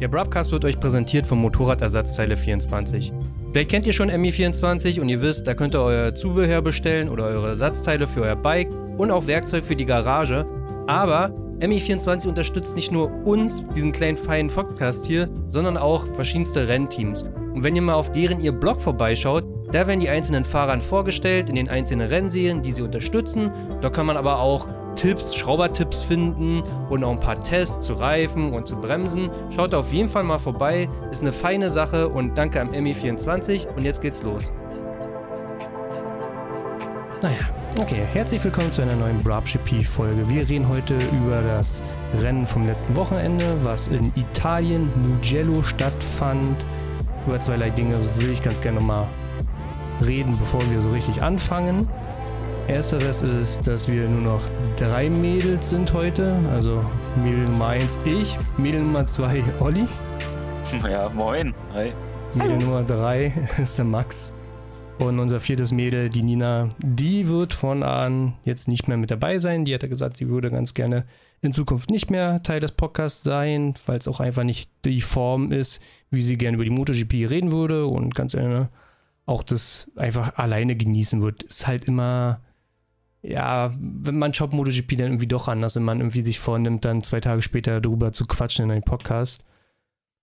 Der Broadcast wird euch präsentiert vom Motorradersatzteile 24. Vielleicht kennt ihr schon MI24 und ihr wisst, da könnt ihr euer Zubehör bestellen oder eure Ersatzteile für euer Bike und auch Werkzeug für die Garage. Aber MI24 unterstützt nicht nur uns, diesen kleinen feinen Podcast hier, sondern auch verschiedenste Rennteams. Und wenn ihr mal auf deren ihr Blog vorbeischaut, da werden die einzelnen Fahrern vorgestellt in den einzelnen Rennserien, die sie unterstützen. Da kann man aber auch Tipps, Schraubertipps finden und auch ein paar Tests zu Reifen und zu Bremsen. Schaut auf jeden Fall mal vorbei, ist eine feine Sache und danke am MI24 und jetzt geht's los. Naja, okay, herzlich willkommen zu einer neuen GP-Folge. Wir reden heute über das Rennen vom letzten Wochenende, was in Italien, Mugello stattfand. Über zweierlei Dinge will ich ganz gerne nochmal reden, bevor wir so richtig anfangen. Ersteres ist, dass wir nur noch drei Mädels sind heute. Also Mädel Nummer 1 ich, Mädel Nummer 2 Olli. Ja, moin. Hi. Mädel Hallo. Nummer 3 ist der Max. Und unser viertes Mädel, die Nina, die wird von an jetzt nicht mehr mit dabei sein. Die hat ja gesagt, sie würde ganz gerne in Zukunft nicht mehr Teil des Podcasts sein, weil es auch einfach nicht die Form ist, wie sie gerne über die MotoGP reden würde und ganz gerne auch das einfach alleine genießen wird. Ist halt immer ja, wenn man schaut MotoGP dann irgendwie doch anders, wenn man irgendwie sich vornimmt, dann zwei Tage später darüber zu quatschen in einem Podcast.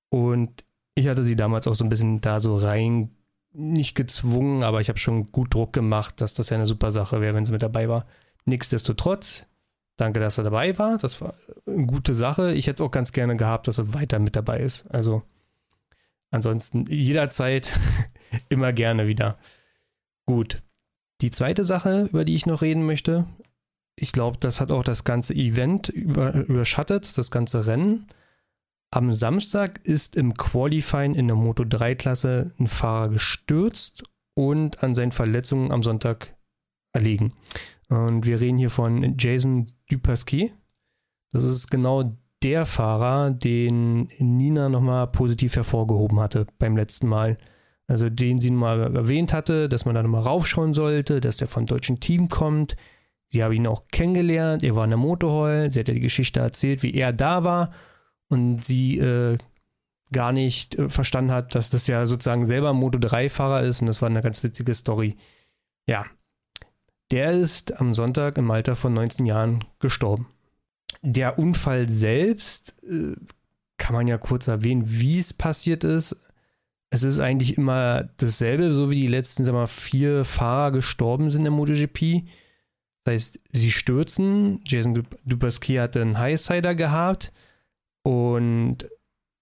Und ich hatte sie damals auch so ein bisschen da so rein, nicht gezwungen, aber ich habe schon gut Druck gemacht, dass das ja eine super Sache wäre, wenn sie mit dabei war. Nichtsdestotrotz, danke, dass er dabei war. Das war eine gute Sache. Ich hätte es auch ganz gerne gehabt, dass er weiter mit dabei ist. Also ansonsten jederzeit immer gerne wieder. Gut, die zweite Sache, über die ich noch reden möchte, ich glaube, das hat auch das ganze Event über, überschattet, das ganze Rennen. Am Samstag ist im Qualifying in der Moto 3-Klasse ein Fahrer gestürzt und an seinen Verletzungen am Sonntag erlegen. Und wir reden hier von Jason Dupasquier. Das ist genau der Fahrer, den Nina nochmal positiv hervorgehoben hatte beim letzten Mal. Also den sie mal erwähnt hatte, dass man da nochmal raufschauen sollte, dass der von deutschen Team kommt. Sie habe ihn auch kennengelernt, er war in der Motorhall, sie hat ja die Geschichte erzählt, wie er da war und sie äh, gar nicht äh, verstanden hat, dass das ja sozusagen selber ein Moto3-Fahrer ist und das war eine ganz witzige Story. Ja, der ist am Sonntag im Alter von 19 Jahren gestorben. Der Unfall selbst äh, kann man ja kurz erwähnen, wie es passiert ist es ist eigentlich immer dasselbe, so wie die letzten, sag mal, vier Fahrer gestorben sind im MotoGP. Das heißt, sie stürzen. Jason Dupasquier hatte einen Highsider gehabt und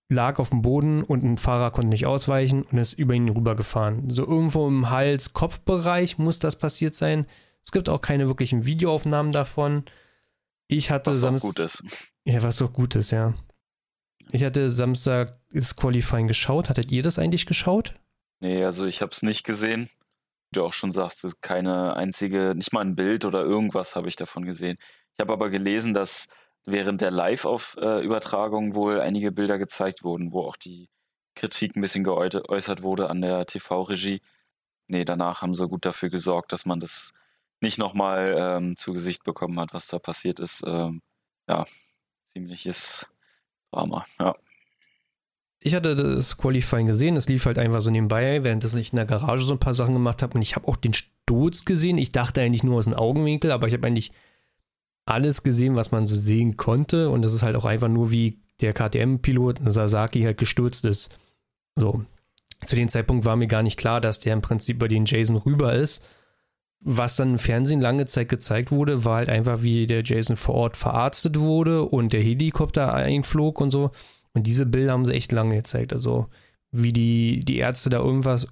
lag auf dem Boden und ein Fahrer konnte nicht ausweichen und ist über ihn rübergefahren. So irgendwo im Hals-Kopfbereich muss das passiert sein. Es gibt auch keine wirklichen Videoaufnahmen davon. Ich hatte was Samstag. gut ist. Ja, was auch gut ist, ja. Ich hatte Samstag das Qualifying geschaut. Hattet ihr das eigentlich geschaut? Nee, also ich habe es nicht gesehen. Wie du auch schon sagst, keine einzige, nicht mal ein Bild oder irgendwas habe ich davon gesehen. Ich habe aber gelesen, dass während der Live-Übertragung wohl einige Bilder gezeigt wurden, wo auch die Kritik ein bisschen geäußert wurde an der TV-Regie. Nee, danach haben sie gut dafür gesorgt, dass man das nicht nochmal ähm, zu Gesicht bekommen hat, was da passiert ist. Ähm, ja, ziemliches Drama, ja. Ich hatte das Qualifying gesehen, es lief halt einfach so nebenbei, während ich in der Garage so ein paar Sachen gemacht habe und ich habe auch den Sturz gesehen. Ich dachte eigentlich nur aus dem Augenwinkel, aber ich habe eigentlich alles gesehen, was man so sehen konnte und das ist halt auch einfach nur wie der KTM-Pilot Sasaki halt gestürzt ist. So. Zu dem Zeitpunkt war mir gar nicht klar, dass der im Prinzip bei den Jason rüber ist. Was dann im Fernsehen lange Zeit gezeigt wurde, war halt einfach, wie der Jason vor Ort verarztet wurde und der Helikopter einflog und so. Und diese Bilder haben sie echt lange gezeigt. Also, wie die, die Ärzte da irgendwas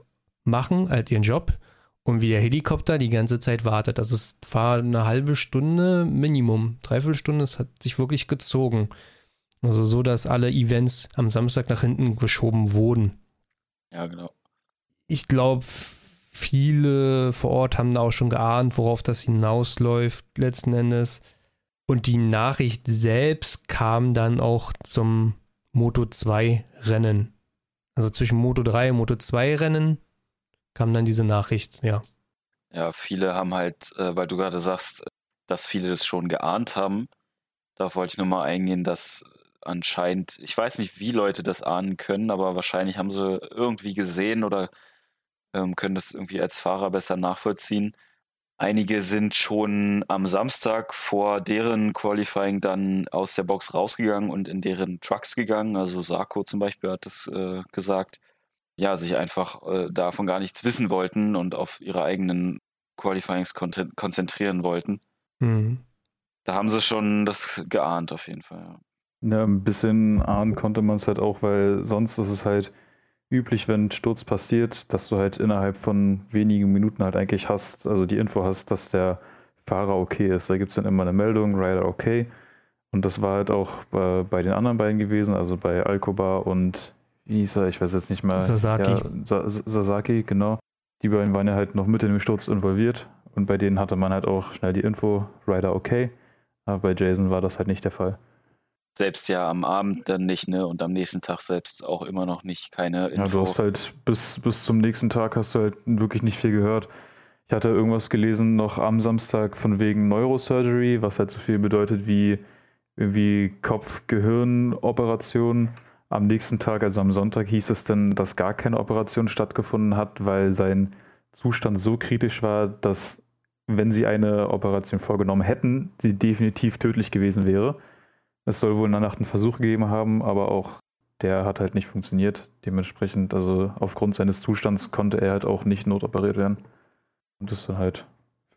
machen, halt ihren Job, und wie der Helikopter die ganze Zeit wartet. Das ist, war eine halbe Stunde Minimum. Dreiviertel Stunde, es hat sich wirklich gezogen. Also so, dass alle Events am Samstag nach hinten geschoben wurden. Ja, genau. Ich glaube, viele vor Ort haben da auch schon geahnt, worauf das hinausläuft, letzten Endes. Und die Nachricht selbst kam dann auch zum Moto 2 Rennen. Also zwischen Moto 3 und Moto 2 Rennen kam dann diese Nachricht, ja. Ja, viele haben halt, äh, weil du gerade sagst, dass viele das schon geahnt haben. Da wollte ich nur mal eingehen, dass anscheinend, ich weiß nicht, wie Leute das ahnen können, aber wahrscheinlich haben sie irgendwie gesehen oder ähm, können das irgendwie als Fahrer besser nachvollziehen. Einige sind schon am Samstag vor deren Qualifying dann aus der Box rausgegangen und in deren Trucks gegangen. Also Sarko zum Beispiel hat das äh, gesagt. Ja, sich einfach äh, davon gar nichts wissen wollten und auf ihre eigenen Qualifyings konzentrieren wollten. Mhm. Da haben sie schon das geahnt, auf jeden Fall. Ja. Ja, ein bisschen ahnen konnte man es halt auch, weil sonst ist es halt üblich, wenn ein Sturz passiert, dass du halt innerhalb von wenigen Minuten halt eigentlich hast, also die Info hast, dass der Fahrer okay ist. Da gibt es dann immer eine Meldung, Rider okay. Und das war halt auch bei, bei den anderen beiden gewesen, also bei Alcoba und wie hieß er, ich weiß jetzt nicht mehr. Sasaki. Ja, Sasaki, genau. Die beiden waren ja halt noch mit in dem Sturz involviert und bei denen hatte man halt auch schnell die Info, Rider okay. Aber bei Jason war das halt nicht der Fall. Selbst ja am Abend dann nicht, ne? Und am nächsten Tag selbst auch immer noch nicht keine Info. Ja, du hast halt bis, bis zum nächsten Tag hast du halt wirklich nicht viel gehört. Ich hatte irgendwas gelesen noch am Samstag von wegen Neurosurgery, was halt so viel bedeutet wie irgendwie Kopf-Gehirn-Operation. Am nächsten Tag, also am Sonntag, hieß es dann, dass gar keine Operation stattgefunden hat, weil sein Zustand so kritisch war, dass wenn sie eine Operation vorgenommen hätten, sie definitiv tödlich gewesen wäre. Es soll wohl in der Nacht einen Versuch gegeben haben, aber auch der hat halt nicht funktioniert. Dementsprechend, also aufgrund seines Zustands konnte er halt auch nicht notoperiert werden. Und ist dann halt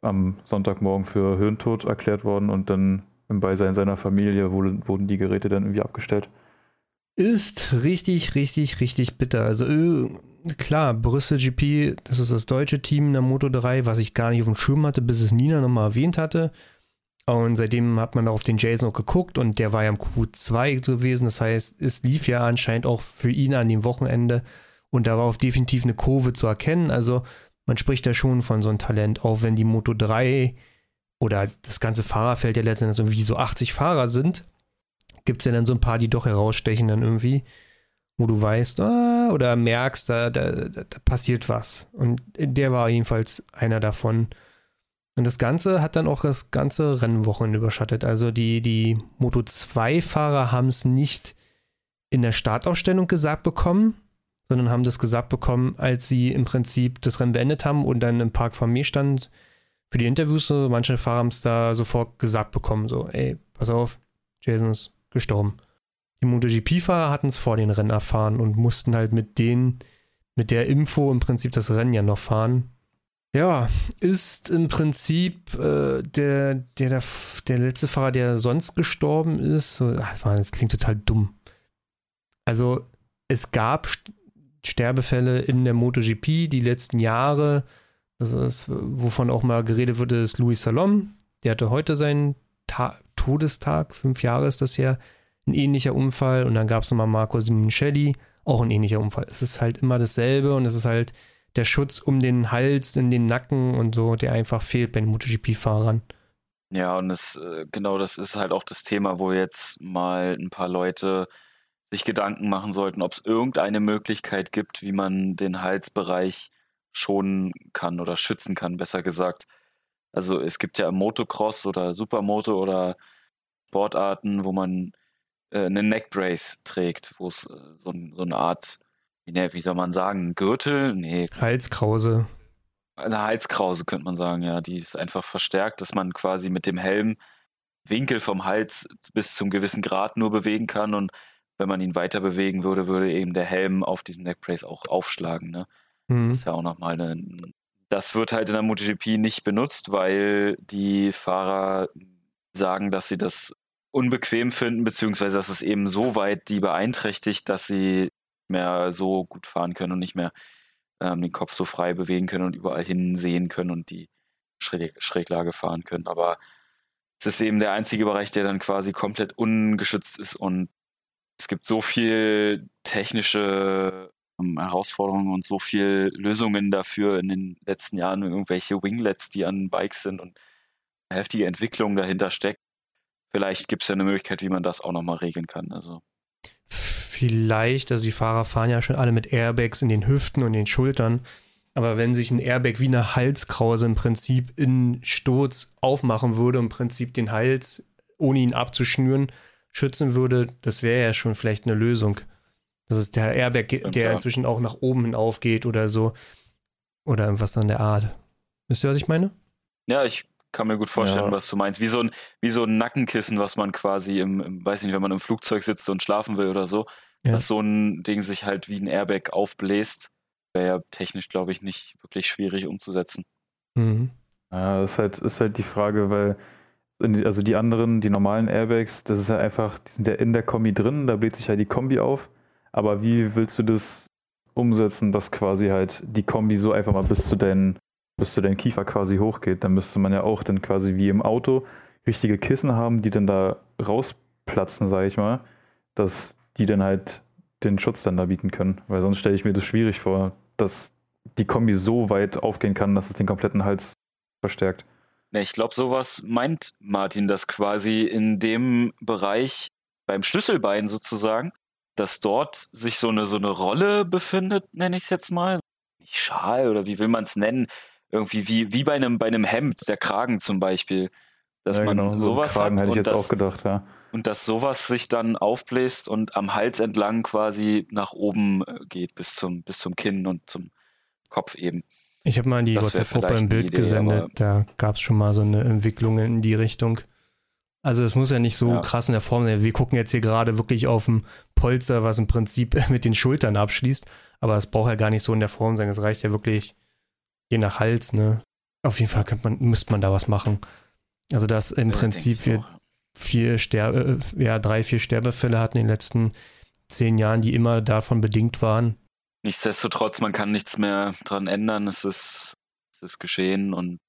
am Sonntagmorgen für Hirntod erklärt worden und dann im Beisein seiner Familie wurden die Geräte dann irgendwie abgestellt. Ist richtig, richtig, richtig bitter. Also äh, klar, Brüssel GP, das ist das deutsche Team in der Moto 3, was ich gar nicht auf dem Schirm hatte, bis es Nina nochmal erwähnt hatte. Und seitdem hat man auf den Jason auch geguckt und der war ja im Q2 gewesen. Das heißt, es lief ja anscheinend auch für ihn an dem Wochenende und da war auch definitiv eine Kurve zu erkennen. Also man spricht da schon von so einem Talent, auch wenn die Moto 3 oder das ganze Fahrerfeld ja letztendlich irgendwie so 80 Fahrer sind, gibt es ja dann so ein paar, die doch herausstechen dann irgendwie, wo du weißt, ah, oder merkst, da, da, da passiert was. Und der war jedenfalls einer davon. Und das Ganze hat dann auch das ganze Rennwochenende überschattet. Also die, die Moto 2-Fahrer haben es nicht in der Startaufstellung gesagt bekommen, sondern haben das gesagt bekommen, als sie im Prinzip das Rennen beendet haben und dann im Park vor mir standen für die Interviews. Manche Fahrer haben es da sofort gesagt bekommen, so, ey, pass auf, Jason ist gestorben. Die MotoGP-Fahrer hatten es vor den Rennen erfahren und mussten halt mit denen, mit der Info im Prinzip das Rennen ja noch fahren. Ja, ist im Prinzip äh, der, der, der, der letzte Fahrer, der sonst gestorben ist. So, ach, das klingt total dumm. Also, es gab Sterbefälle in der MotoGP die letzten Jahre. Das ist, wovon auch mal geredet wurde, ist Louis Salom. Der hatte heute seinen Ta Todestag, fünf Jahre ist das her. Ein ähnlicher Unfall. Und dann gab es nochmal Marco Simoncelli, auch ein ähnlicher Unfall. Es ist halt immer dasselbe und es ist halt der Schutz um den Hals, in den Nacken und so, der einfach fehlt bei den MotoGP-Fahrern. Ja, und das, äh, genau das ist halt auch das Thema, wo jetzt mal ein paar Leute sich Gedanken machen sollten, ob es irgendeine Möglichkeit gibt, wie man den Halsbereich schonen kann oder schützen kann, besser gesagt. Also es gibt ja Motocross oder Supermoto oder Sportarten, wo man äh, eine Neckbrace trägt, wo es äh, so, so, eine Art wie, wie soll man sagen, Gürtel? Nee. Halskrause. Eine Halskrause könnte man sagen, ja. Die ist einfach verstärkt, dass man quasi mit dem Helm Winkel vom Hals bis zum gewissen Grad nur bewegen kann und wenn man ihn weiter bewegen würde, würde eben der Helm auf diesem Neckbrace auch aufschlagen. Ne? Mhm. Das ist ja auch nochmal eine. Das wird halt in der MotoGP nicht benutzt, weil die Fahrer sagen, dass sie das unbequem finden, beziehungsweise dass es eben so weit die beeinträchtigt, dass sie mehr so gut fahren können und nicht mehr ähm, den Kopf so frei bewegen können und überall hinsehen können und die Schräg Schräglage fahren können. Aber es ist eben der einzige Bereich, der dann quasi komplett ungeschützt ist und es gibt so viel technische ähm, Herausforderungen und so viel Lösungen dafür in den letzten Jahren, irgendwelche Winglets, die an Bikes sind und heftige Entwicklung dahinter steckt. Vielleicht gibt es ja eine Möglichkeit, wie man das auch nochmal regeln kann. Also vielleicht, also die Fahrer fahren ja schon alle mit Airbags in den Hüften und den Schultern. Aber wenn sich ein Airbag wie eine Halskrause im Prinzip in Sturz aufmachen würde, im Prinzip den Hals, ohne ihn abzuschnüren, schützen würde, das wäre ja schon vielleicht eine Lösung. Das ist der Airbag, der inzwischen auch nach oben hin aufgeht oder so. Oder irgendwas an der Art. Wisst ihr, was ich meine? Ja, ich kann mir gut vorstellen, ja. was du meinst. Wie so, ein, wie so ein Nackenkissen, was man quasi im, im, weiß nicht, wenn man im Flugzeug sitzt und schlafen will oder so, ja. dass so ein Ding sich halt wie ein Airbag aufbläst, wäre ja technisch, glaube ich, nicht wirklich schwierig umzusetzen. Mhm. Ja, das ist halt, ist halt die Frage, weil also die anderen, die normalen Airbags, das ist ja einfach, die sind ja in der Kombi drin, da bläht sich halt die Kombi auf. Aber wie willst du das umsetzen, dass quasi halt die Kombi so einfach mal bis zu deinen, bis zu deinen Kiefer quasi hochgeht? Dann müsste man ja auch dann quasi wie im Auto richtige Kissen haben, die dann da rausplatzen, sage ich mal, dass die dann halt den Schutz dann da bieten können. Weil sonst stelle ich mir das schwierig vor, dass die Kombi so weit aufgehen kann, dass es den kompletten Hals verstärkt. Ja, ich glaube, sowas meint Martin, dass quasi in dem Bereich beim Schlüsselbein sozusagen, dass dort sich so eine, so eine Rolle befindet, nenne ich es jetzt mal. Nicht Schal oder wie will man es nennen? Irgendwie wie, wie bei einem, bei einem Hemd, der Kragen zum Beispiel. Dass ja, man genau. sowas so Kragen hat. Jetzt das, auch gedacht, ja. Und dass sowas sich dann aufbläst und am Hals entlang quasi nach oben äh, geht, bis zum, bis zum Kinn und zum Kopf eben. Ich habe mal in die WhatsApp-Gruppe ein Bild Idee, gesendet, da gab es schon mal so eine Entwicklung in die Richtung. Also es muss ja nicht so ja. krass in der Form sein. Wir gucken jetzt hier gerade wirklich auf ein Polster, was im Prinzip mit den Schultern abschließt, aber es braucht ja gar nicht so in der Form sein. Es reicht ja wirklich je nach Hals, ne? Auf jeden Fall man, müsste man da was machen. Also dass im ja, Prinzip wir vier Sterbe, äh, ja, drei, vier Sterbefälle hatten in den letzten zehn Jahren, die immer davon bedingt waren, Nichtsdestotrotz, man kann nichts mehr dran ändern. Es ist, es ist geschehen und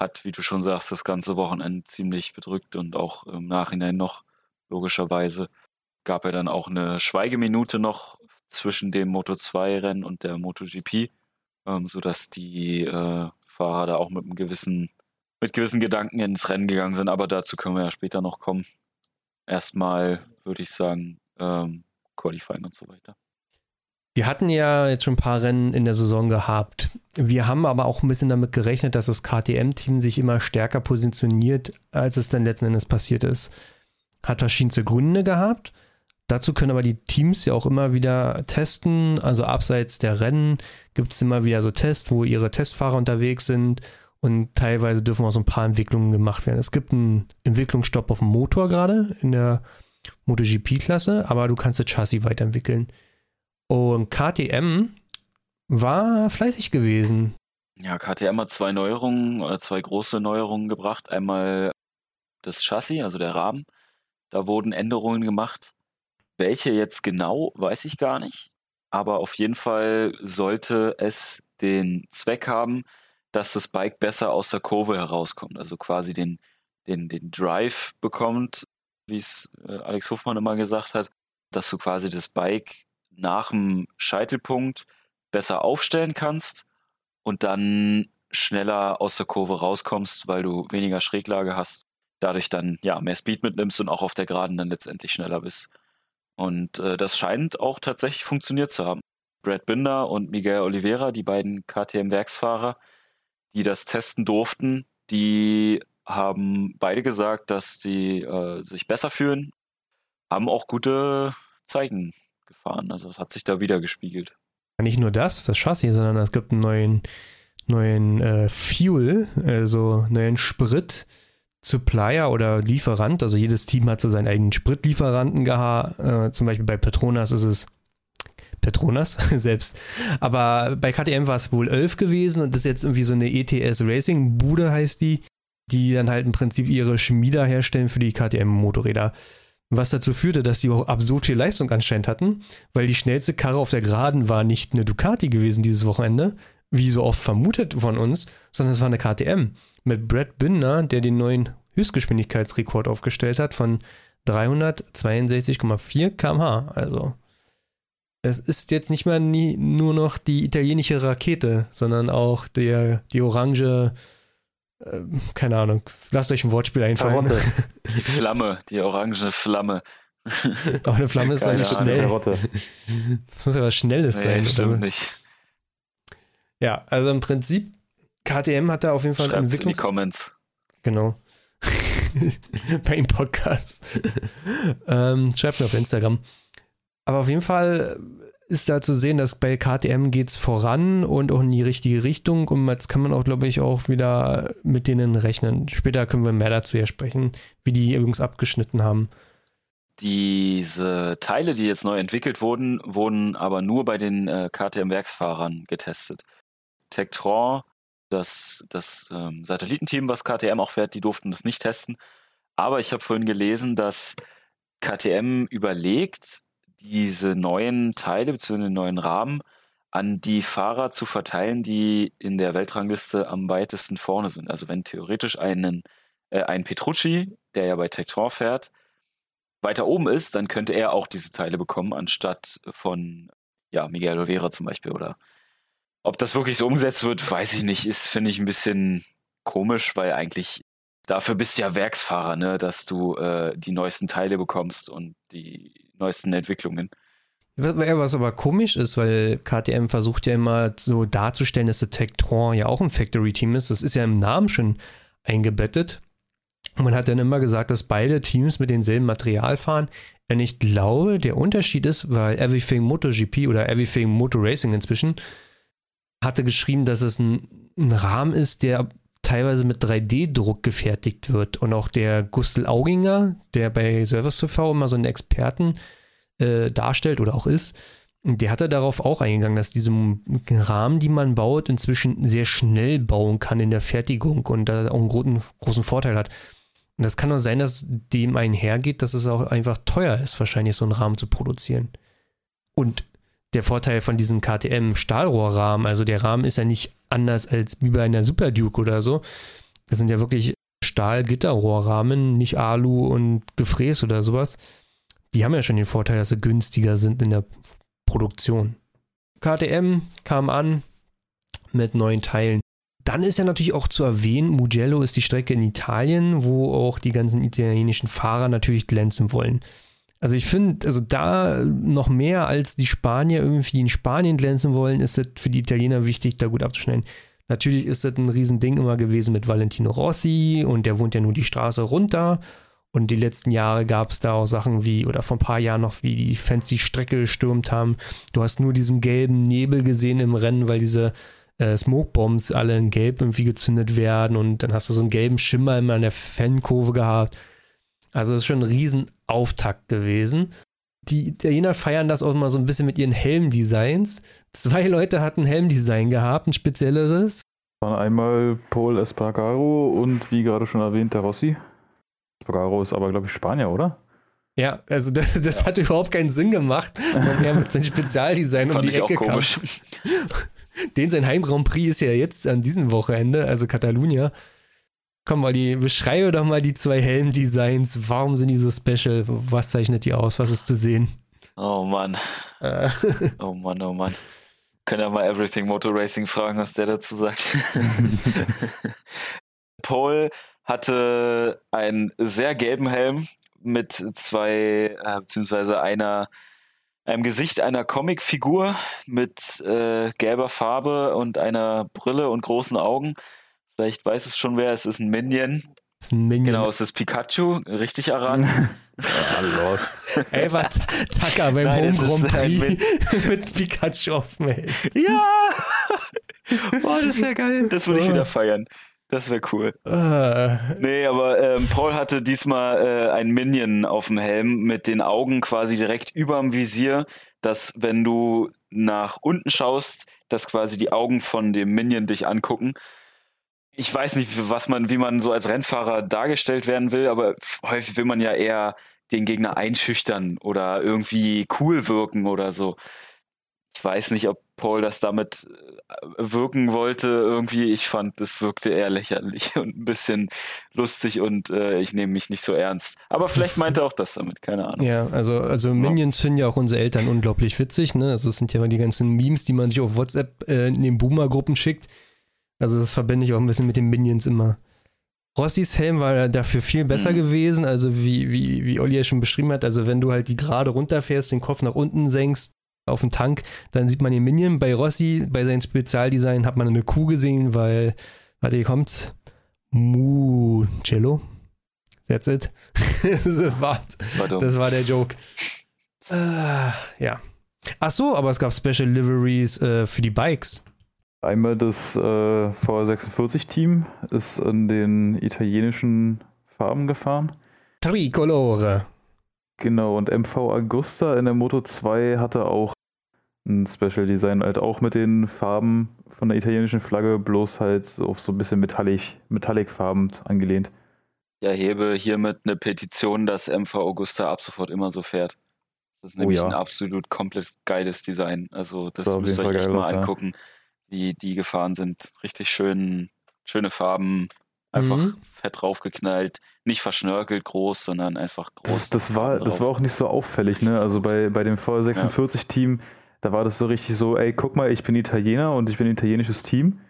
hat, wie du schon sagst, das ganze Wochenende ziemlich bedrückt und auch im Nachhinein noch, logischerweise, gab er dann auch eine Schweigeminute noch zwischen dem Moto2-Rennen und der MotoGP, ähm, sodass die äh, Fahrer da auch mit einem gewissen, mit gewissen Gedanken ins Rennen gegangen sind. Aber dazu können wir ja später noch kommen. Erstmal würde ich sagen, ähm, Qualifying und so weiter. Wir hatten ja jetzt schon ein paar Rennen in der Saison gehabt. Wir haben aber auch ein bisschen damit gerechnet, dass das KTM-Team sich immer stärker positioniert, als es dann letzten Endes passiert ist. Hat verschiedenste Gründe gehabt. Dazu können aber die Teams ja auch immer wieder testen. Also abseits der Rennen gibt es immer wieder so Tests, wo ihre Testfahrer unterwegs sind und teilweise dürfen auch so ein paar Entwicklungen gemacht werden. Es gibt einen Entwicklungsstopp auf dem Motor gerade in der MotoGP-Klasse, aber du kannst das Chassis weiterentwickeln. Und KTM war fleißig gewesen. Ja, KTM hat zwei Neuerungen, oder zwei große Neuerungen gebracht. Einmal das Chassis, also der Rahmen. Da wurden Änderungen gemacht. Welche jetzt genau, weiß ich gar nicht. Aber auf jeden Fall sollte es den Zweck haben, dass das Bike besser aus der Kurve herauskommt. Also quasi den, den, den Drive bekommt, wie es äh, Alex Hofmann immer gesagt hat, dass du quasi das Bike nach dem Scheitelpunkt besser aufstellen kannst und dann schneller aus der Kurve rauskommst, weil du weniger Schräglage hast. Dadurch dann ja mehr Speed mitnimmst und auch auf der Geraden dann letztendlich schneller bist. Und äh, das scheint auch tatsächlich funktioniert zu haben. Brad Binder und Miguel Oliveira, die beiden KTM-Werksfahrer, die das testen durften, die haben beide gesagt, dass sie äh, sich besser fühlen, haben auch gute Zeichen gefahren. Also es hat sich da wieder gespiegelt. Nicht nur das, das Chassis, sondern es gibt einen neuen, neuen äh, Fuel, also neuen Sprit. Supplier oder Lieferant, also jedes Team hat so seinen eigenen Spritlieferanten gehabt. Äh, zum Beispiel bei Petronas ist es Petronas selbst. Aber bei KTM war es wohl 11 gewesen und das ist jetzt irgendwie so eine ETS Racing Bude heißt die, die dann halt im Prinzip ihre Schmieder herstellen für die KTM Motorräder was dazu führte, dass sie auch absurd viel Leistung anscheinend hatten, weil die schnellste Karre auf der Geraden war nicht eine Ducati gewesen dieses Wochenende, wie so oft vermutet von uns, sondern es war eine KTM mit Brad Binder, der den neuen Höchstgeschwindigkeitsrekord aufgestellt hat von 362,4 km/h. Also es ist jetzt nicht mehr nie, nur noch die italienische Rakete, sondern auch der, die orange ähm, keine Ahnung, lasst euch ein Wortspiel einfallen. Karotte. Die Flamme, die orange Flamme. Aber eine Flamme ist doch nicht schnell. Karotte. Das muss ja was Schnelles nee, sein. stimmt oder? nicht. Ja, also im Prinzip, KTM hat da auf jeden Fall Schreibt's Entwicklung. in die Comments. Genau. beim Podcast. ähm, schreibt mir auf Instagram. Aber auf jeden Fall ist da zu sehen, dass bei KTM geht es voran und auch in die richtige Richtung. Und jetzt kann man auch, glaube ich, auch wieder mit denen rechnen. Später können wir mehr dazu ja sprechen, wie die übrigens abgeschnitten haben. Diese Teile, die jetzt neu entwickelt wurden, wurden aber nur bei den äh, KTM-Werksfahrern getestet. Tektron, das, das ähm, Satellitenteam, was KTM auch fährt, die durften das nicht testen. Aber ich habe vorhin gelesen, dass KTM überlegt, diese neuen Teile bzw. den neuen Rahmen an die Fahrer zu verteilen, die in der Weltrangliste am weitesten vorne sind. Also wenn theoretisch einen, äh, ein Petrucci, der ja bei Tector fährt, weiter oben ist, dann könnte er auch diese Teile bekommen, anstatt von ja, Miguel Oliveira zum Beispiel. Oder ob das wirklich so umgesetzt wird, weiß ich nicht. Ist, finde ich, ein bisschen komisch, weil eigentlich dafür bist du ja Werksfahrer, ne? dass du äh, die neuesten Teile bekommst und die neuesten Entwicklungen. Was aber komisch ist, weil KTM versucht ja immer so darzustellen, dass der Tektron ja auch ein Factory-Team ist. Das ist ja im Namen schon eingebettet. Man hat dann immer gesagt, dass beide Teams mit demselben Material fahren. Und ich glaube, der Unterschied ist, weil Everything MotoGP oder Everything Motor Racing inzwischen hatte geschrieben, dass es ein, ein Rahmen ist, der teilweise mit 3D-Druck gefertigt wird. Und auch der Gustl Auginger, der bei Service TV immer so einen Experten äh, darstellt oder auch ist, der hatte darauf auch eingegangen, dass diese Rahmen, die man baut, inzwischen sehr schnell bauen kann in der Fertigung und da auch einen großen, großen Vorteil hat. Und das kann auch sein, dass dem einhergeht, dass es auch einfach teuer ist, wahrscheinlich so einen Rahmen zu produzieren. Und der Vorteil von diesem KTM-Stahlrohrrahmen, also der Rahmen ist ja nicht anders als wie bei einer Super Duke oder so. Das sind ja wirklich Stahl-Gitterrohrrahmen, nicht Alu und Gefräß oder sowas. Die haben ja schon den Vorteil, dass sie günstiger sind in der Produktion. KTM kam an mit neuen Teilen. Dann ist ja natürlich auch zu erwähnen, Mugello ist die Strecke in Italien, wo auch die ganzen italienischen Fahrer natürlich glänzen wollen. Also ich finde, also da noch mehr als die Spanier irgendwie in Spanien glänzen wollen, ist es für die Italiener wichtig, da gut abzuschneiden. Natürlich ist das ein Riesending immer gewesen mit Valentino Rossi und der wohnt ja nur die Straße runter. Und die letzten Jahre gab es da auch Sachen wie, oder vor ein paar Jahren noch, wie die Fans die Strecke gestürmt haben. Du hast nur diesen gelben Nebel gesehen im Rennen, weil diese äh, Smokebombs alle in Gelb irgendwie gezündet werden und dann hast du so einen gelben Schimmer immer an der Fankurve gehabt. Also es ist schon ein Riesenauftakt gewesen. Die Italiener feiern das auch mal so ein bisschen mit ihren Helmdesigns. Zwei Leute hatten Helmdesign gehabt, ein spezielleres. Waren einmal Paul Espargaro und wie gerade schon erwähnt, der Rossi. Espargaro ist aber, glaube ich, Spanier, oder? Ja, also das, das ja. hat überhaupt keinen Sinn gemacht, weil er mit seinem Spezialdesign um die Ecke kam. Den sein Heim Grand Prix ist ja jetzt an diesem Wochenende, also Catalunya. Komm mal, die, beschreibe doch mal die zwei Helm-Designs. Warum sind die so special? Was zeichnet die aus? Was ist zu sehen? Oh Mann. Äh. oh Mann, oh Mann. Können ja mal Everything Motor Racing fragen, was der dazu sagt. Paul hatte einen sehr gelben Helm mit zwei, äh, beziehungsweise einer, einem Gesicht einer Comicfigur mit äh, gelber Farbe und einer Brille und großen Augen. Vielleicht weiß es schon wer, es ist ein Minion. Es ist ein Minion. Genau, es ist Pikachu, richtig erraten. ja, Lord. Ey, war Taka beim Nein, Home Grand Prix mit Pikachu auf dem Helm. Ja! Boah, das wäre geil. Das würde ich wieder feiern. Das wäre cool. Uh. Nee, aber ähm, Paul hatte diesmal äh, ein Minion auf dem Helm mit den Augen quasi direkt über dem Visier, dass wenn du nach unten schaust, dass quasi die Augen von dem Minion dich angucken ich weiß nicht, was man, wie man so als Rennfahrer dargestellt werden will, aber häufig will man ja eher den Gegner einschüchtern oder irgendwie cool wirken oder so. Ich weiß nicht, ob Paul das damit äh, wirken wollte. Irgendwie, ich fand, das wirkte eher lächerlich und ein bisschen lustig und äh, ich nehme mich nicht so ernst. Aber vielleicht meinte er auch das damit, keine Ahnung. Ja, also, also Minions finden ja auch unsere Eltern unglaublich witzig. Ne? Also es sind ja immer die ganzen Memes, die man sich auf WhatsApp äh, in den Boomer-Gruppen schickt also das verbinde ich auch ein bisschen mit den Minions immer. Rossis Helm war dafür viel besser mhm. gewesen, also wie, wie, wie Olli ja schon beschrieben hat, also wenn du halt die gerade runterfährst, den Kopf nach unten senkst auf den Tank, dann sieht man den Minion. Bei Rossi, bei seinem Spezialdesign, hat man eine Kuh gesehen, weil, warte, hier kommt's, Mugello. That's it. das, war, das war der Joke. Äh, ja. Ach so, aber es gab Special Liveries äh, für die Bikes. Einmal das äh, VR46-Team ist in den italienischen Farben gefahren. Tricolore. Genau, und MV Augusta in der Moto 2 hatte auch ein Special Design, halt auch mit den Farben von der italienischen Flagge, bloß halt auf so ein bisschen metallic, Metallic-Farben angelehnt. Ich erhebe hiermit eine Petition, dass MV Augusta ab sofort immer so fährt. Das ist nämlich oh ja. ein absolut komplett geiles Design. Also das, das müsst ihr euch echt mal angucken, ja. Wie die gefahren sind. Richtig schön, schöne Farben, einfach mhm. fett draufgeknallt, nicht verschnörkelt groß, sondern einfach groß. Das, das war, das war auch nicht so auffällig, ne? Also bei, bei dem VR46-Team, ja. da war das so richtig so, ey, guck mal, ich bin Italiener und ich bin ein italienisches Team.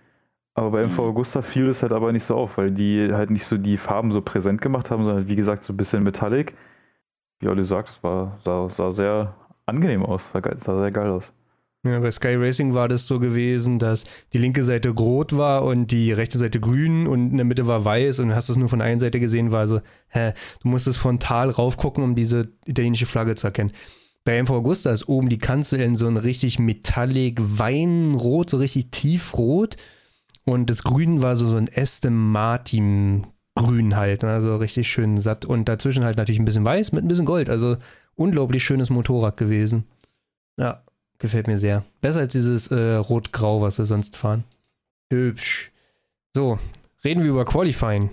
Aber bei MV mhm. Augusta fiel es halt aber nicht so auf, weil die halt nicht so die Farben so präsent gemacht haben, sondern wie gesagt so ein bisschen Metallic. Wie Olli sagt, es war, sah, sah sehr angenehm aus, sah, sah sehr geil aus. Ja, bei Sky Racing war das so gewesen, dass die linke Seite rot war und die rechte Seite grün und in der Mitte war weiß und hast es nur von einer Seite gesehen, war so, hä, du musstest frontal raufgucken, um diese italienische Flagge zu erkennen. Bei MV Augusta ist oben die Kanzel in so ein richtig metallic Weinrot, so richtig tiefrot und das Grün war so, so ein Aston Martin Grün halt, also richtig schön satt und dazwischen halt natürlich ein bisschen weiß mit ein bisschen Gold, also unglaublich schönes Motorrad gewesen. Ja, Gefällt mir sehr. Besser als dieses äh, Rot-Grau, was wir sonst fahren. Hübsch. So, reden wir über Qualifying.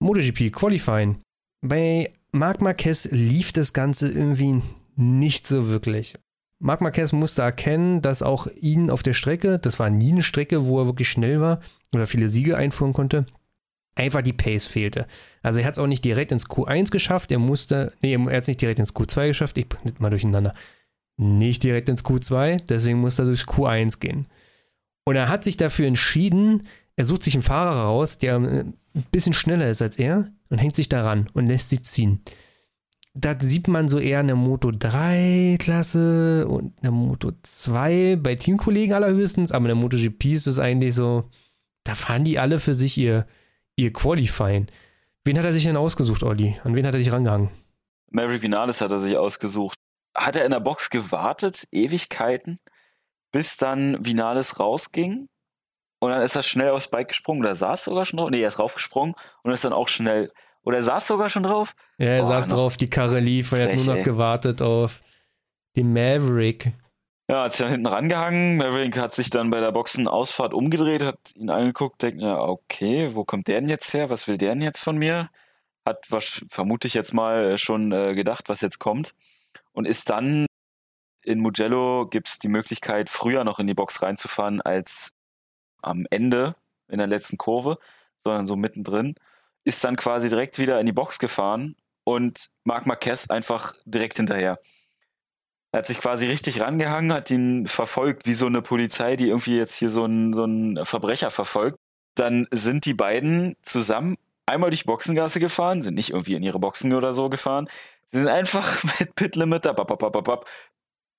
MotoGP, Qualifying. Bei Marc Marquez lief das Ganze irgendwie nicht so wirklich. Marc Marquez musste erkennen, dass auch ihn auf der Strecke, das war nie eine Strecke, wo er wirklich schnell war oder viele Siege einführen konnte, einfach die Pace fehlte. Also er hat es auch nicht direkt ins Q1 geschafft, er musste, nee, er hat es nicht direkt ins Q2 geschafft, ich bringe mal durcheinander nicht direkt ins Q2, deswegen muss er durch Q1 gehen. Und er hat sich dafür entschieden, er sucht sich einen Fahrer raus, der ein bisschen schneller ist als er und hängt sich daran und lässt sich ziehen. Da sieht man so eher eine Moto 3 Klasse und eine Moto 2 bei Teamkollegen allerhöchstens, aber in der MotoGP ist es eigentlich so, da fahren die alle für sich ihr, ihr Qualifying. Wen hat er sich denn ausgesucht, Olli? An wen hat er sich rangehangen? Maverick Vinales hat er sich ausgesucht hat er in der Box gewartet, Ewigkeiten, bis dann Vinales rausging. Und dann ist er schnell aufs Bike gesprungen. Oder saß sogar schon drauf? Nee, er ist raufgesprungen und ist dann auch schnell. Oder er saß sogar schon drauf? Ja, er oh, saß drauf, die Karre lief und er hat nur noch ey. gewartet auf den Maverick. Ja, hat sich dann hinten rangehangen. Maverick hat sich dann bei der Boxenausfahrt umgedreht, hat ihn angeguckt, denkt, ja, okay, wo kommt der denn jetzt her? Was will der denn jetzt von mir? Hat was, vermute ich jetzt mal schon äh, gedacht, was jetzt kommt und ist dann in Mugello gibt es die Möglichkeit, früher noch in die Box reinzufahren als am Ende in der letzten Kurve, sondern so mittendrin. Ist dann quasi direkt wieder in die Box gefahren und Marc Marquez einfach direkt hinterher. Er hat sich quasi richtig rangehangen, hat ihn verfolgt, wie so eine Polizei, die irgendwie jetzt hier so einen, so einen Verbrecher verfolgt. Dann sind die beiden zusammen einmal durch Boxengasse gefahren, sind nicht irgendwie in ihre Boxen oder so gefahren, Sie sind einfach mit Pit-Limiter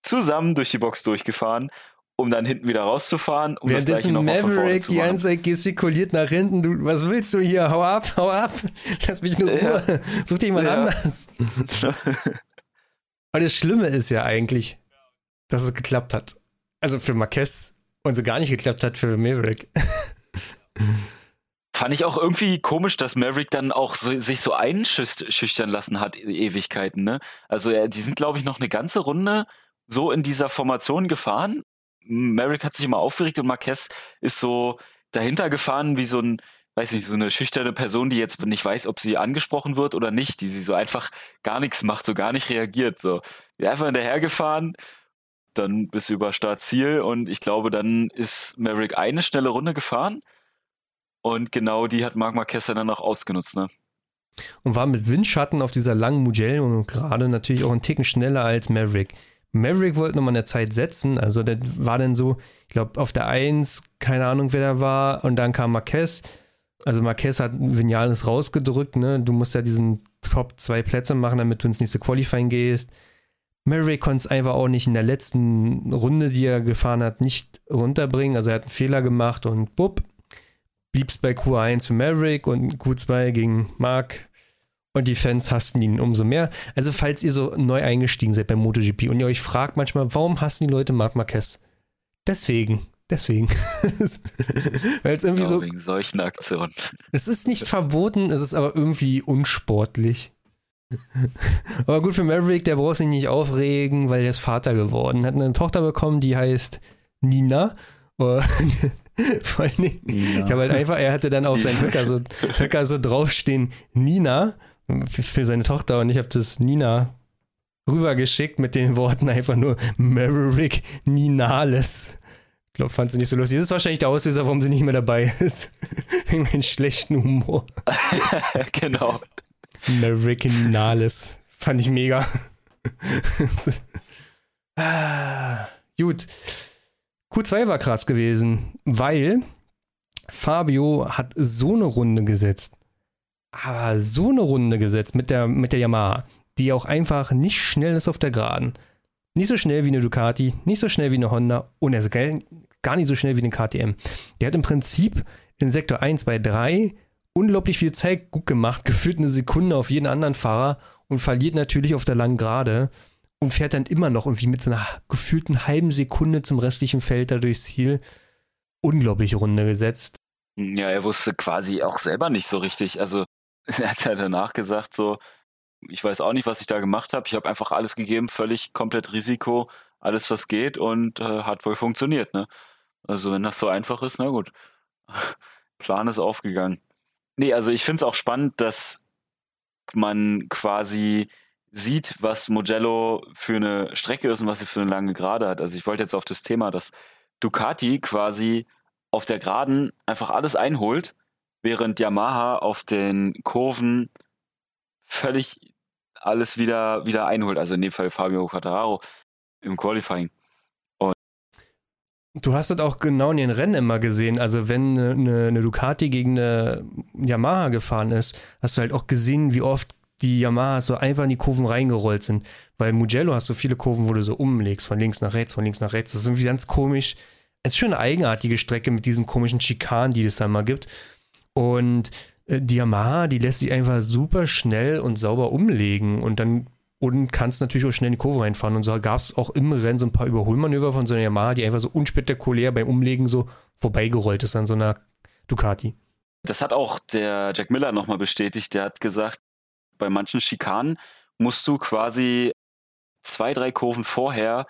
zusammen durch die Box durchgefahren, um dann hinten wieder rauszufahren. Um Währenddessen Maverick die ganze gestikuliert nach hinten. Du, was willst du hier? Hau ab, hau ab. Lass mich nur Ruhe. Ja. Such dich mal ja. anders. Aber das Schlimme ist ja eigentlich, dass es geklappt hat. Also für Marquez und so gar nicht geklappt hat für Maverick. Fand ich auch irgendwie komisch, dass Maverick dann auch so, sich so einschüchtern lassen hat, Ewigkeiten, ne? Also, ja, die sind, glaube ich, noch eine ganze Runde so in dieser Formation gefahren. Maverick hat sich immer aufgeregt und Marquez ist so dahinter gefahren wie so ein, weiß nicht, so eine schüchterne Person, die jetzt nicht weiß, ob sie angesprochen wird oder nicht, die sie so einfach gar nichts macht, so gar nicht reagiert, so. Die einfach hinterher gefahren, dann bis über Startziel und ich glaube, dann ist Maverick eine schnelle Runde gefahren und genau die hat Marc Marquez dann auch ausgenutzt, ne? Und war mit Windschatten auf dieser langen Mugello und gerade natürlich auch einen Ticken schneller als Maverick. Maverick wollte nochmal eine Zeit setzen, also der war dann so, ich glaube, auf der 1, keine Ahnung, wer da war, und dann kam Marquez. Also Marquez hat Vinales rausgedrückt, ne? Du musst ja diesen Top zwei Plätze machen, damit du ins nächste Qualifying gehst. Maverick konnte es einfach auch nicht in der letzten Runde, die er gefahren hat, nicht runterbringen. Also er hat einen Fehler gemacht und bupp, blieb es bei Q1 für Maverick und Q2 gegen Mark. Und die Fans hassen ihn umso mehr. Also, falls ihr so neu eingestiegen seid beim MotoGP und ihr euch fragt manchmal, warum hassen die Leute Marc Marquez? Deswegen. Deswegen. Weil es irgendwie Genau, so. Wegen solchen Aktionen. Es ist nicht verboten, es ist aber irgendwie unsportlich. Aber gut für Maverick, der braucht sich nicht aufregen, weil der ist Vater geworden. Hat eine Tochter bekommen, die heißt Nina. Und vor allen Dingen, ich habe halt einfach, er hatte dann auf seinen Höcker so, Höcker so draufstehen, Nina, für, für seine Tochter. Und ich habe das Nina rübergeschickt mit den Worten einfach nur Maverick Ninales. Ich glaube, fand sie nicht so lustig. Das ist wahrscheinlich der Auslöser, warum sie nicht mehr dabei ist. Wegen meinem schlechten Humor. genau. Maverick Ninales. Fand ich mega. ah, gut. Q2 war krass gewesen, weil Fabio hat so eine Runde gesetzt. Aber so eine Runde gesetzt mit der, mit der Yamaha, die auch einfach nicht schnell ist auf der Geraden. Nicht so schnell wie eine Ducati, nicht so schnell wie eine Honda und er ist gar nicht so schnell wie eine KTM. Der hat im Prinzip in Sektor 1, 2, 3 unglaublich viel Zeit gut gemacht, gefühlt eine Sekunde auf jeden anderen Fahrer und verliert natürlich auf der langen Gerade und fährt dann immer noch irgendwie mit so einer gefühlten halben Sekunde zum restlichen Feld da durchs Ziel. Unglaublich Runde gesetzt. Ja, er wusste quasi auch selber nicht so richtig. Also er hat ja danach gesagt, so, ich weiß auch nicht, was ich da gemacht habe. Ich habe einfach alles gegeben, völlig komplett Risiko, alles was geht und äh, hat wohl funktioniert, ne? Also wenn das so einfach ist, na gut. Plan ist aufgegangen. Nee, also ich finde es auch spannend, dass man quasi sieht, was Mugello für eine Strecke ist und was sie für eine lange Gerade hat. Also ich wollte jetzt auf das Thema, dass Ducati quasi auf der Geraden einfach alles einholt, während Yamaha auf den Kurven völlig alles wieder, wieder einholt. Also in dem Fall Fabio Quattararo im Qualifying. Du hast das auch genau in den Rennen immer gesehen. Also wenn eine, eine Ducati gegen eine Yamaha gefahren ist, hast du halt auch gesehen, wie oft die Yamaha so einfach in die Kurven reingerollt sind. Weil Mugello hast so viele Kurven, wo du so umlegst, von links nach rechts, von links nach rechts. Das ist irgendwie ganz komisch. Es ist schon eine eigenartige Strecke mit diesen komischen Schikanen, die es da mal gibt. Und äh, die Yamaha, die lässt sich einfach super schnell und sauber umlegen und dann und kannst natürlich auch schnell in die Kurve reinfahren. Und so gab es auch im Rennen so ein paar Überholmanöver von so einer Yamaha, die einfach so unspektakulär beim Umlegen so vorbeigerollt ist an so einer Ducati. Das hat auch der Jack Miller nochmal bestätigt. Der hat gesagt, bei manchen Schikanen musst du quasi zwei, drei Kurven vorher